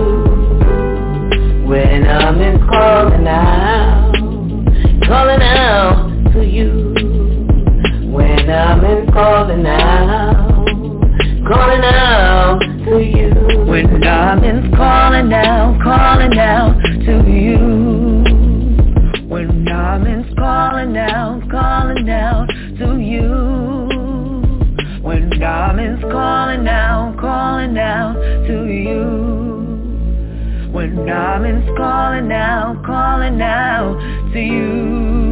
When I'm in calling out Calling out to you. When I'm in calling out Calling out to you. When darling's calling out, calling out to you. When darling's calling out, calling out to you. When darling's calling out, calling out to you. When darling's calling out, calling out to you.